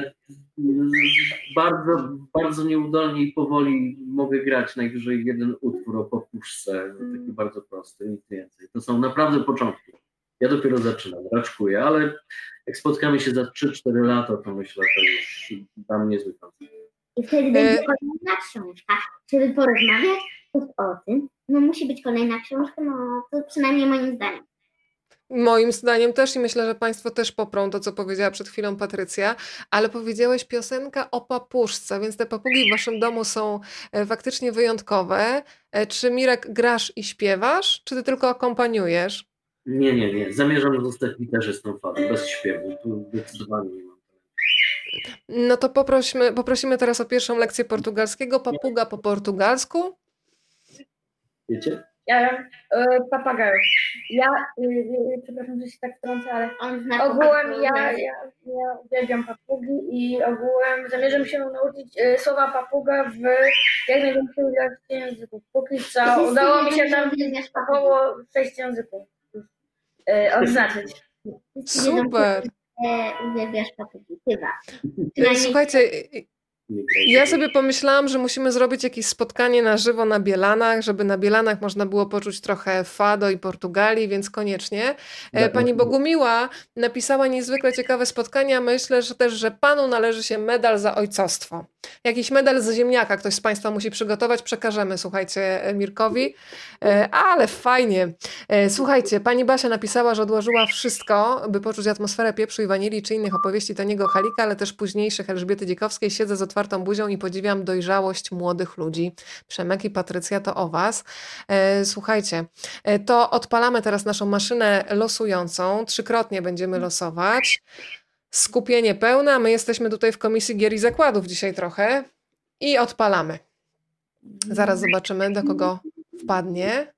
bardzo, bardzo nieudolnie i powoli mogę grać najwyżej jeden utwór o popuszce, taki bardzo prosty, nic więcej. To są naprawdę początki. Ja dopiero zaczynam, raczkuję, ale jak spotkamy się za 3-4 lata, to myślę, że już dam niezły koncert. I wtedy będzie e... kolejna książka, żeby porozmawiać o tym. No musi być kolejna książka, no to przynajmniej moim zdaniem. Moim zdaniem też i myślę, że Państwo też poprą to, co powiedziała przed chwilą Patrycja, ale powiedziałeś piosenka o papuszce, więc te papugi w Waszym domu są e, faktycznie wyjątkowe. E, czy Mirek grasz i śpiewasz, czy Ty tylko akompaniujesz? Nie, nie, nie. Zamierzam zostać gitarzystą fady, bez śpiewu. Tu zdecydowanie nie mam No to poprosimy, poprosimy teraz o pierwszą lekcję portugalskiego. Papuga po portugalsku. Wiecie? Ja, y, papagaj. Ja, y, y, przepraszam, że się tak wtrącę, ale ogółem ja, ja, ja uwielbiam papugi i ogółem zamierzam się nauczyć y, słowa papuga w jak największej ilości języków. Póki co udało mi się tam około sześć języków y, odznaczyć. Super. Uwielbiasz papugi, chyba. Słuchajcie, ja sobie pomyślałam, że musimy zrobić jakieś spotkanie na żywo na Bielanach, żeby na Bielanach można było poczuć trochę Fado i Portugalii, więc koniecznie. E, pani Bogumiła napisała niezwykle ciekawe spotkania. Myślę, że też, że panu należy się medal za ojcostwo. Jakiś medal z ziemniaka ktoś z Państwa musi przygotować, przekażemy, słuchajcie, e, Mirkowi. E, ale fajnie. Słuchajcie, pani Basia napisała, że odłożyła wszystko, by poczuć atmosferę pieprzu i wanilii czy innych opowieści Taniego Halika, ale też późniejszych Elżbiety Dziekowskiej. Siedzę z otwartą buzią i podziwiam dojrzałość młodych ludzi. Przemek i Patrycja, to o Was. E, słuchajcie, e, to odpalamy teraz naszą maszynę losującą. Trzykrotnie będziemy losować. Skupienie pełne. My jesteśmy tutaj w Komisji Gier i Zakładów dzisiaj trochę. I odpalamy. Zaraz zobaczymy, do kogo wpadnie.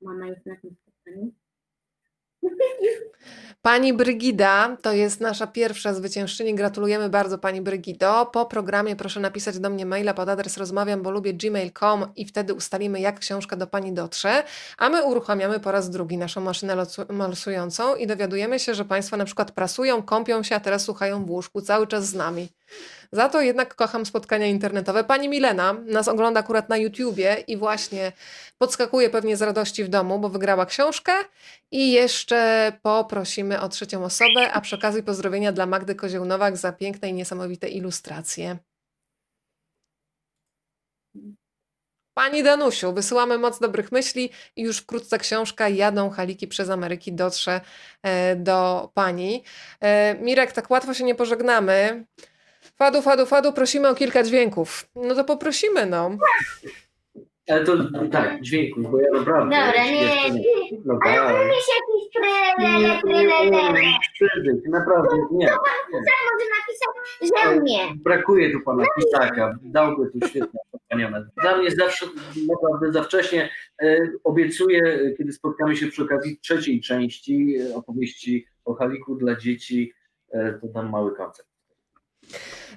Mama jest na tym. Pani Brygida to jest nasza pierwsza zwyciężczyni. Gratulujemy bardzo Pani Brygido. Po programie proszę napisać do mnie maila pod adres rozmawiam, bo lubię gmail.com i wtedy ustalimy, jak książka do Pani dotrze. A my uruchamiamy po raz drugi naszą maszynę losującą i dowiadujemy się, że Państwo na przykład prasują, kąpią się, a teraz słuchają w łóżku cały czas z nami. Za to jednak kocham spotkania internetowe. Pani Milena nas ogląda akurat na YouTubie i właśnie podskakuje pewnie z radości w domu, bo wygrała książkę i jeszcze poprosimy o trzecią osobę, a przy okazji pozdrowienia dla Magdy Kozieł-Nowak za piękne i niesamowite ilustracje. Pani Danusiu, wysyłamy moc dobrych myśli i już wkrótce książka Jadą Haliki przez Ameryki dotrze e, do Pani. E, Mirek, tak łatwo się nie pożegnamy. Fadu, fadu, fadu, prosimy o kilka dźwięków. No to poprosimy, no. Ale to tak, dźwięków, bo ja naprawdę... Dobra, nie, nie. No, ale tak. umiesz jakiś trailer, trailer. Naprawdę, nie. To pan Kusak może napisać, że umie. Brakuje tu pana Pisaka, dałby tu świetne spotkania. Dla mnie zawsze, naprawdę za wcześnie e, obiecuję, kiedy spotkamy się przy okazji trzeciej części e, opowieści o Haliku dla dzieci, e, to dam mały koncert.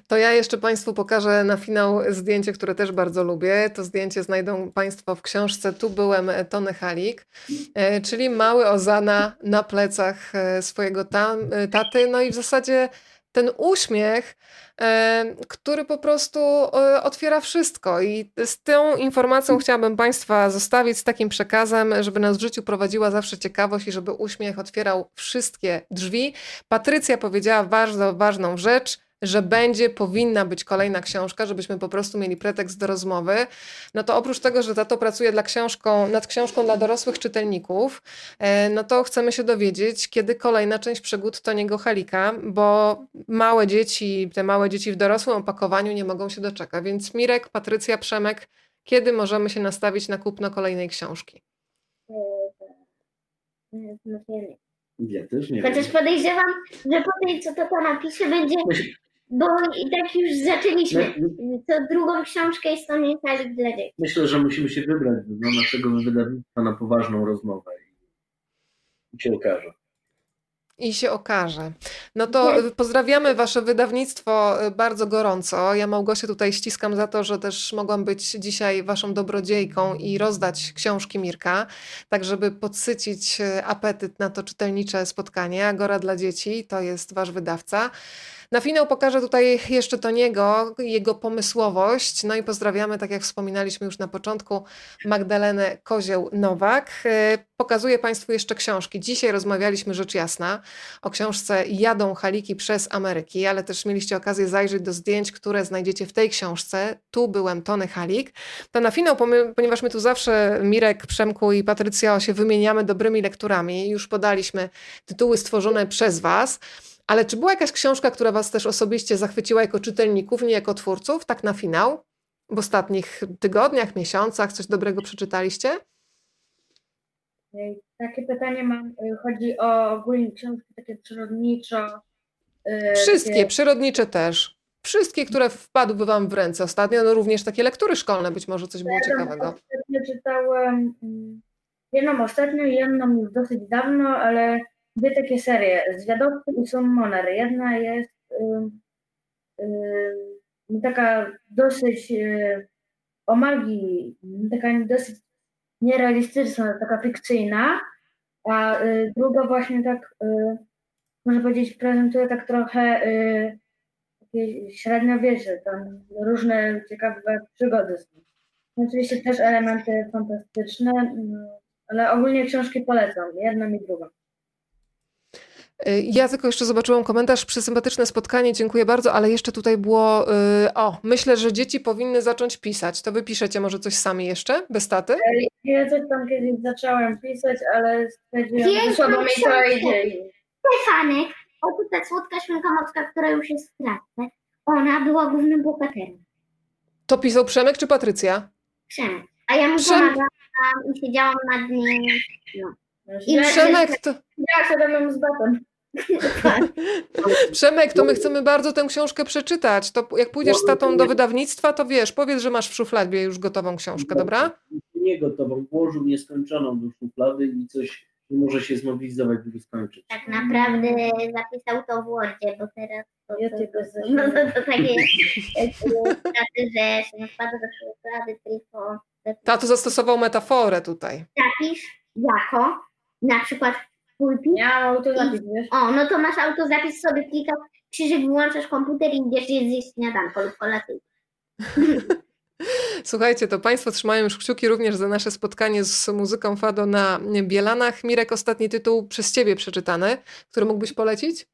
To ja jeszcze Państwu pokażę na finał zdjęcie, które też bardzo lubię. To zdjęcie znajdą Państwo w książce Tu byłem Tony Halik, e, czyli mały Ozana na plecach e, swojego e, taty. No i w zasadzie ten uśmiech, e, który po prostu e, otwiera wszystko. I z tą informacją chciałabym Państwa zostawić, z takim przekazem, żeby nas w życiu prowadziła zawsze ciekawość i żeby uśmiech otwierał wszystkie drzwi. Patrycja powiedziała bardzo ważną rzecz że będzie, powinna być kolejna książka, żebyśmy po prostu mieli pretekst do rozmowy, no to oprócz tego, że tato pracuje dla książką, nad książką dla dorosłych czytelników, e, no to chcemy się dowiedzieć, kiedy kolejna część przygód Toniego Halika, bo małe dzieci, te małe dzieci w dorosłym opakowaniu nie mogą się doczekać. Więc Mirek, Patrycja, Przemek, kiedy możemy się nastawić na kupno kolejnej książki? Ja też nie Chociaż wiem. podejrzewam, że po tej, co to napisze, będzie Bo i tak już zaczęliśmy. Co drugą książkę jest to nie Halik dla dzieci. Myślę, że musimy się wybrać do naszego wydawnictwa na poważną rozmowę i się okaże. I się okaże. No to pozdrawiamy Wasze wydawnictwo y, bardzo gorąco. Ja Małgosię tutaj ściskam za to, że też mogłam być dzisiaj Waszą dobrodziejką i rozdać książki Mirka, tak żeby podsycić y, apetyt na to czytelnicze spotkanie. Agora dla dzieci to jest Wasz wydawca. Na finał pokażę tutaj jeszcze Toniego, jego pomysłowość. No i pozdrawiamy, tak jak wspominaliśmy już na początku, Magdalenę Kozieł-Nowak. E, pokazuję Państwu jeszcze książki. Dzisiaj rozmawialiśmy rzecz jasna o książce Jadą Haliki przez Ameryki, ale też mieliście okazję zajrzeć do zdjęć, które znajdziecie w tej książce. Tu byłem Tony Halik. To na finał, ponieważ my tu zawsze Mirek, Przemku i Patrycja się wymieniamy dobrymi lekturami, już podaliśmy tytuły stworzone przez Was. Ale czy była jakaś książka, która Was też osobiście zachwyciła jako czytelników, nie jako twórców, tak na finał? W ostatnich tygodniach, miesiącach coś dobrego przeczytaliście? Takie pytanie mam. Chodzi o ogólnie książki takie przyrodniczo. Wszystkie, takie... przyrodnicze też. Wszystkie, które wpadły Wam w ręce ostatnio, no również takie lektury szkolne, być może coś było ja ciekawego. Ostatnio czytałem mm, jedną ostatnio, jedną już dosyć dawno, ale dwie takie serie, Zwiadowcy i Summoner. Jedna jest y, y, taka dosyć y, o magii, taka dosyć nierealistyczna, taka fikcyjna, a y, druga właśnie tak, y, można powiedzieć, prezentuje tak trochę y, średniowiecze, tam różne ciekawe przygody. Oczywiście też elementy fantastyczne, mm, ale ogólnie książki polecam, jedną i drugą. Y, ja tylko jeszcze zobaczyłam komentarz, przysympatyczne spotkanie, dziękuję bardzo, ale jeszcze tutaj było, yy, o, myślę, że dzieci powinny zacząć pisać. To wy piszecie może coś sami jeszcze, bez taty? Ja coś tam kiedyś zacząłem pisać, ale stwierdziłam, że słabo mi to idzie. Stefanek, oto ta słodka świnka morska, która już jest w klatce, ona była głównym bohaterem. To pisał Przemek czy Patrycja? Przemek. A ja mu Przem... pomagałam i siedziałam nad nim. No. I Przemek to... Ja sobie z batem. Przemek, to my chcemy bardzo tę książkę przeczytać. To jak pójdziesz z tatą do wydawnictwa, to wiesz, powiedz, że masz w szufladzie już gotową książkę, dobra? Nie gotową, włożył nieskończoną do szuflady i coś nie może się zmobilizować, żeby skończyć. Tak naprawdę zapisał to w Wordzie, bo teraz to, to, to, no, to, to takie straty, że się nie wpada do szuflady, tylko... Tato zastosował metaforę tutaj. Zapisz jako na przykład pulpit. Ja mam autozapis, wiesz? O, no to masz autozapis, sobie klikasz, krzyżyk, wyłączasz komputer i idziesz zjeść śniadanko lub kolacyjkę. Słuchajcie, to Państwo trzymają już kciuki również za nasze spotkanie z muzyką Fado na Bielanach. Mirek, ostatni tytuł przez Ciebie przeczytany, który mógłbyś polecić?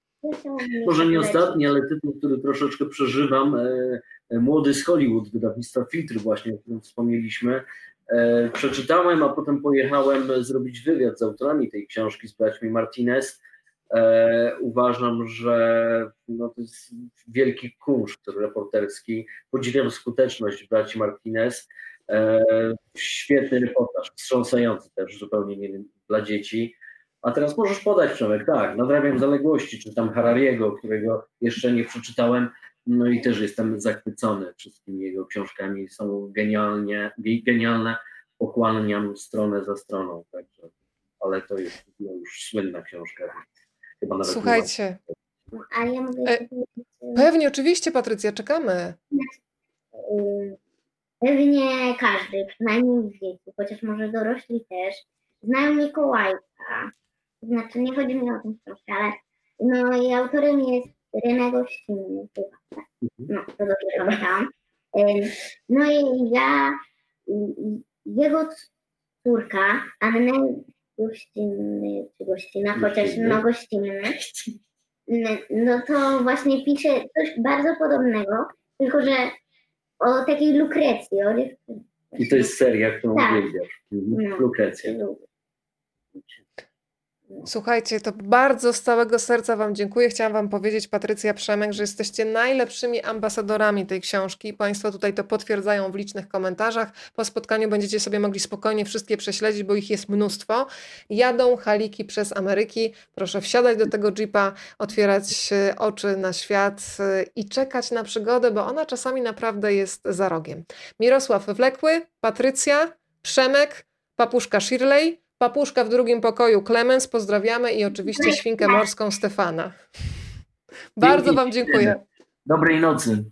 Może nie ostatni, ale tytuł, który troszeczkę przeżywam. E, e, Młody z Hollywood, wydawnictwa Filtr właśnie, o którym wspomnieliśmy. E, przeczytałem, a potem pojechałem zrobić wywiad z autorami tej książki, z braćmi Martinez. E, uważam, że no, to jest wielki kunszt reporterski. Podziwiam skuteczność braci Martinez. E, świetny reportaż, wstrząsający też zupełnie nie dla dzieci. A teraz możesz podać, Przemek, tak, nadrabiam zaległości, czytam Harariego, którego jeszcze nie przeczytałem, no i też jestem zachwycony wszystkimi jego książkami. Są genialnie, genialne. Pochłaniam stronę za stroną. Także, ale to jest już słynna książka. Chyba nawet Słuchajcie. A ja mogę e, Pewnie, oczywiście, Patrycja, czekamy. Y, pewnie każdy, przynajmniej w dzieci, chociaż może dorośli też, znają Mikołajka. Znaczy, nie chodzi mi o tę książkę, ale no i autorem jest Rynę gościnny chyba, tak. No, to dobrze pamiętam. No i ja, i jego córka, Anna Gościnny, czy Gościna, chociaż no Gościnny, no to właśnie pisze coś bardzo podobnego, tylko że o takiej Lukrecji, o dziewczynie. I to jest seria, którą Tak. uwielbiasz. Mhm. No. Lukrecja. Słuchajcie, to bardzo z całego serca Wam dziękuję. Chciałam Wam powiedzieć, Patrycja Przemek, że jesteście najlepszymi ambasadorami tej książki. Państwo tutaj to potwierdzają w licznych komentarzach. Po spotkaniu będziecie sobie mogli spokojnie wszystkie prześledzić, bo ich jest mnóstwo. Jadą haliki przez Ameryki. Proszę wsiadać do tego jeepa, otwierać oczy na świat e, i czekać na przygodę, bo ona czasami naprawdę jest za rogiem. Mirosław Wlekły, Patrycja, Przemek, papuszka Shirley, papuszka w drugim pokoju Clemens, pozdrawiamy i oczywiście świnkę morską Stefana. Bardzo Wam dziękuję. Dobrej nocy.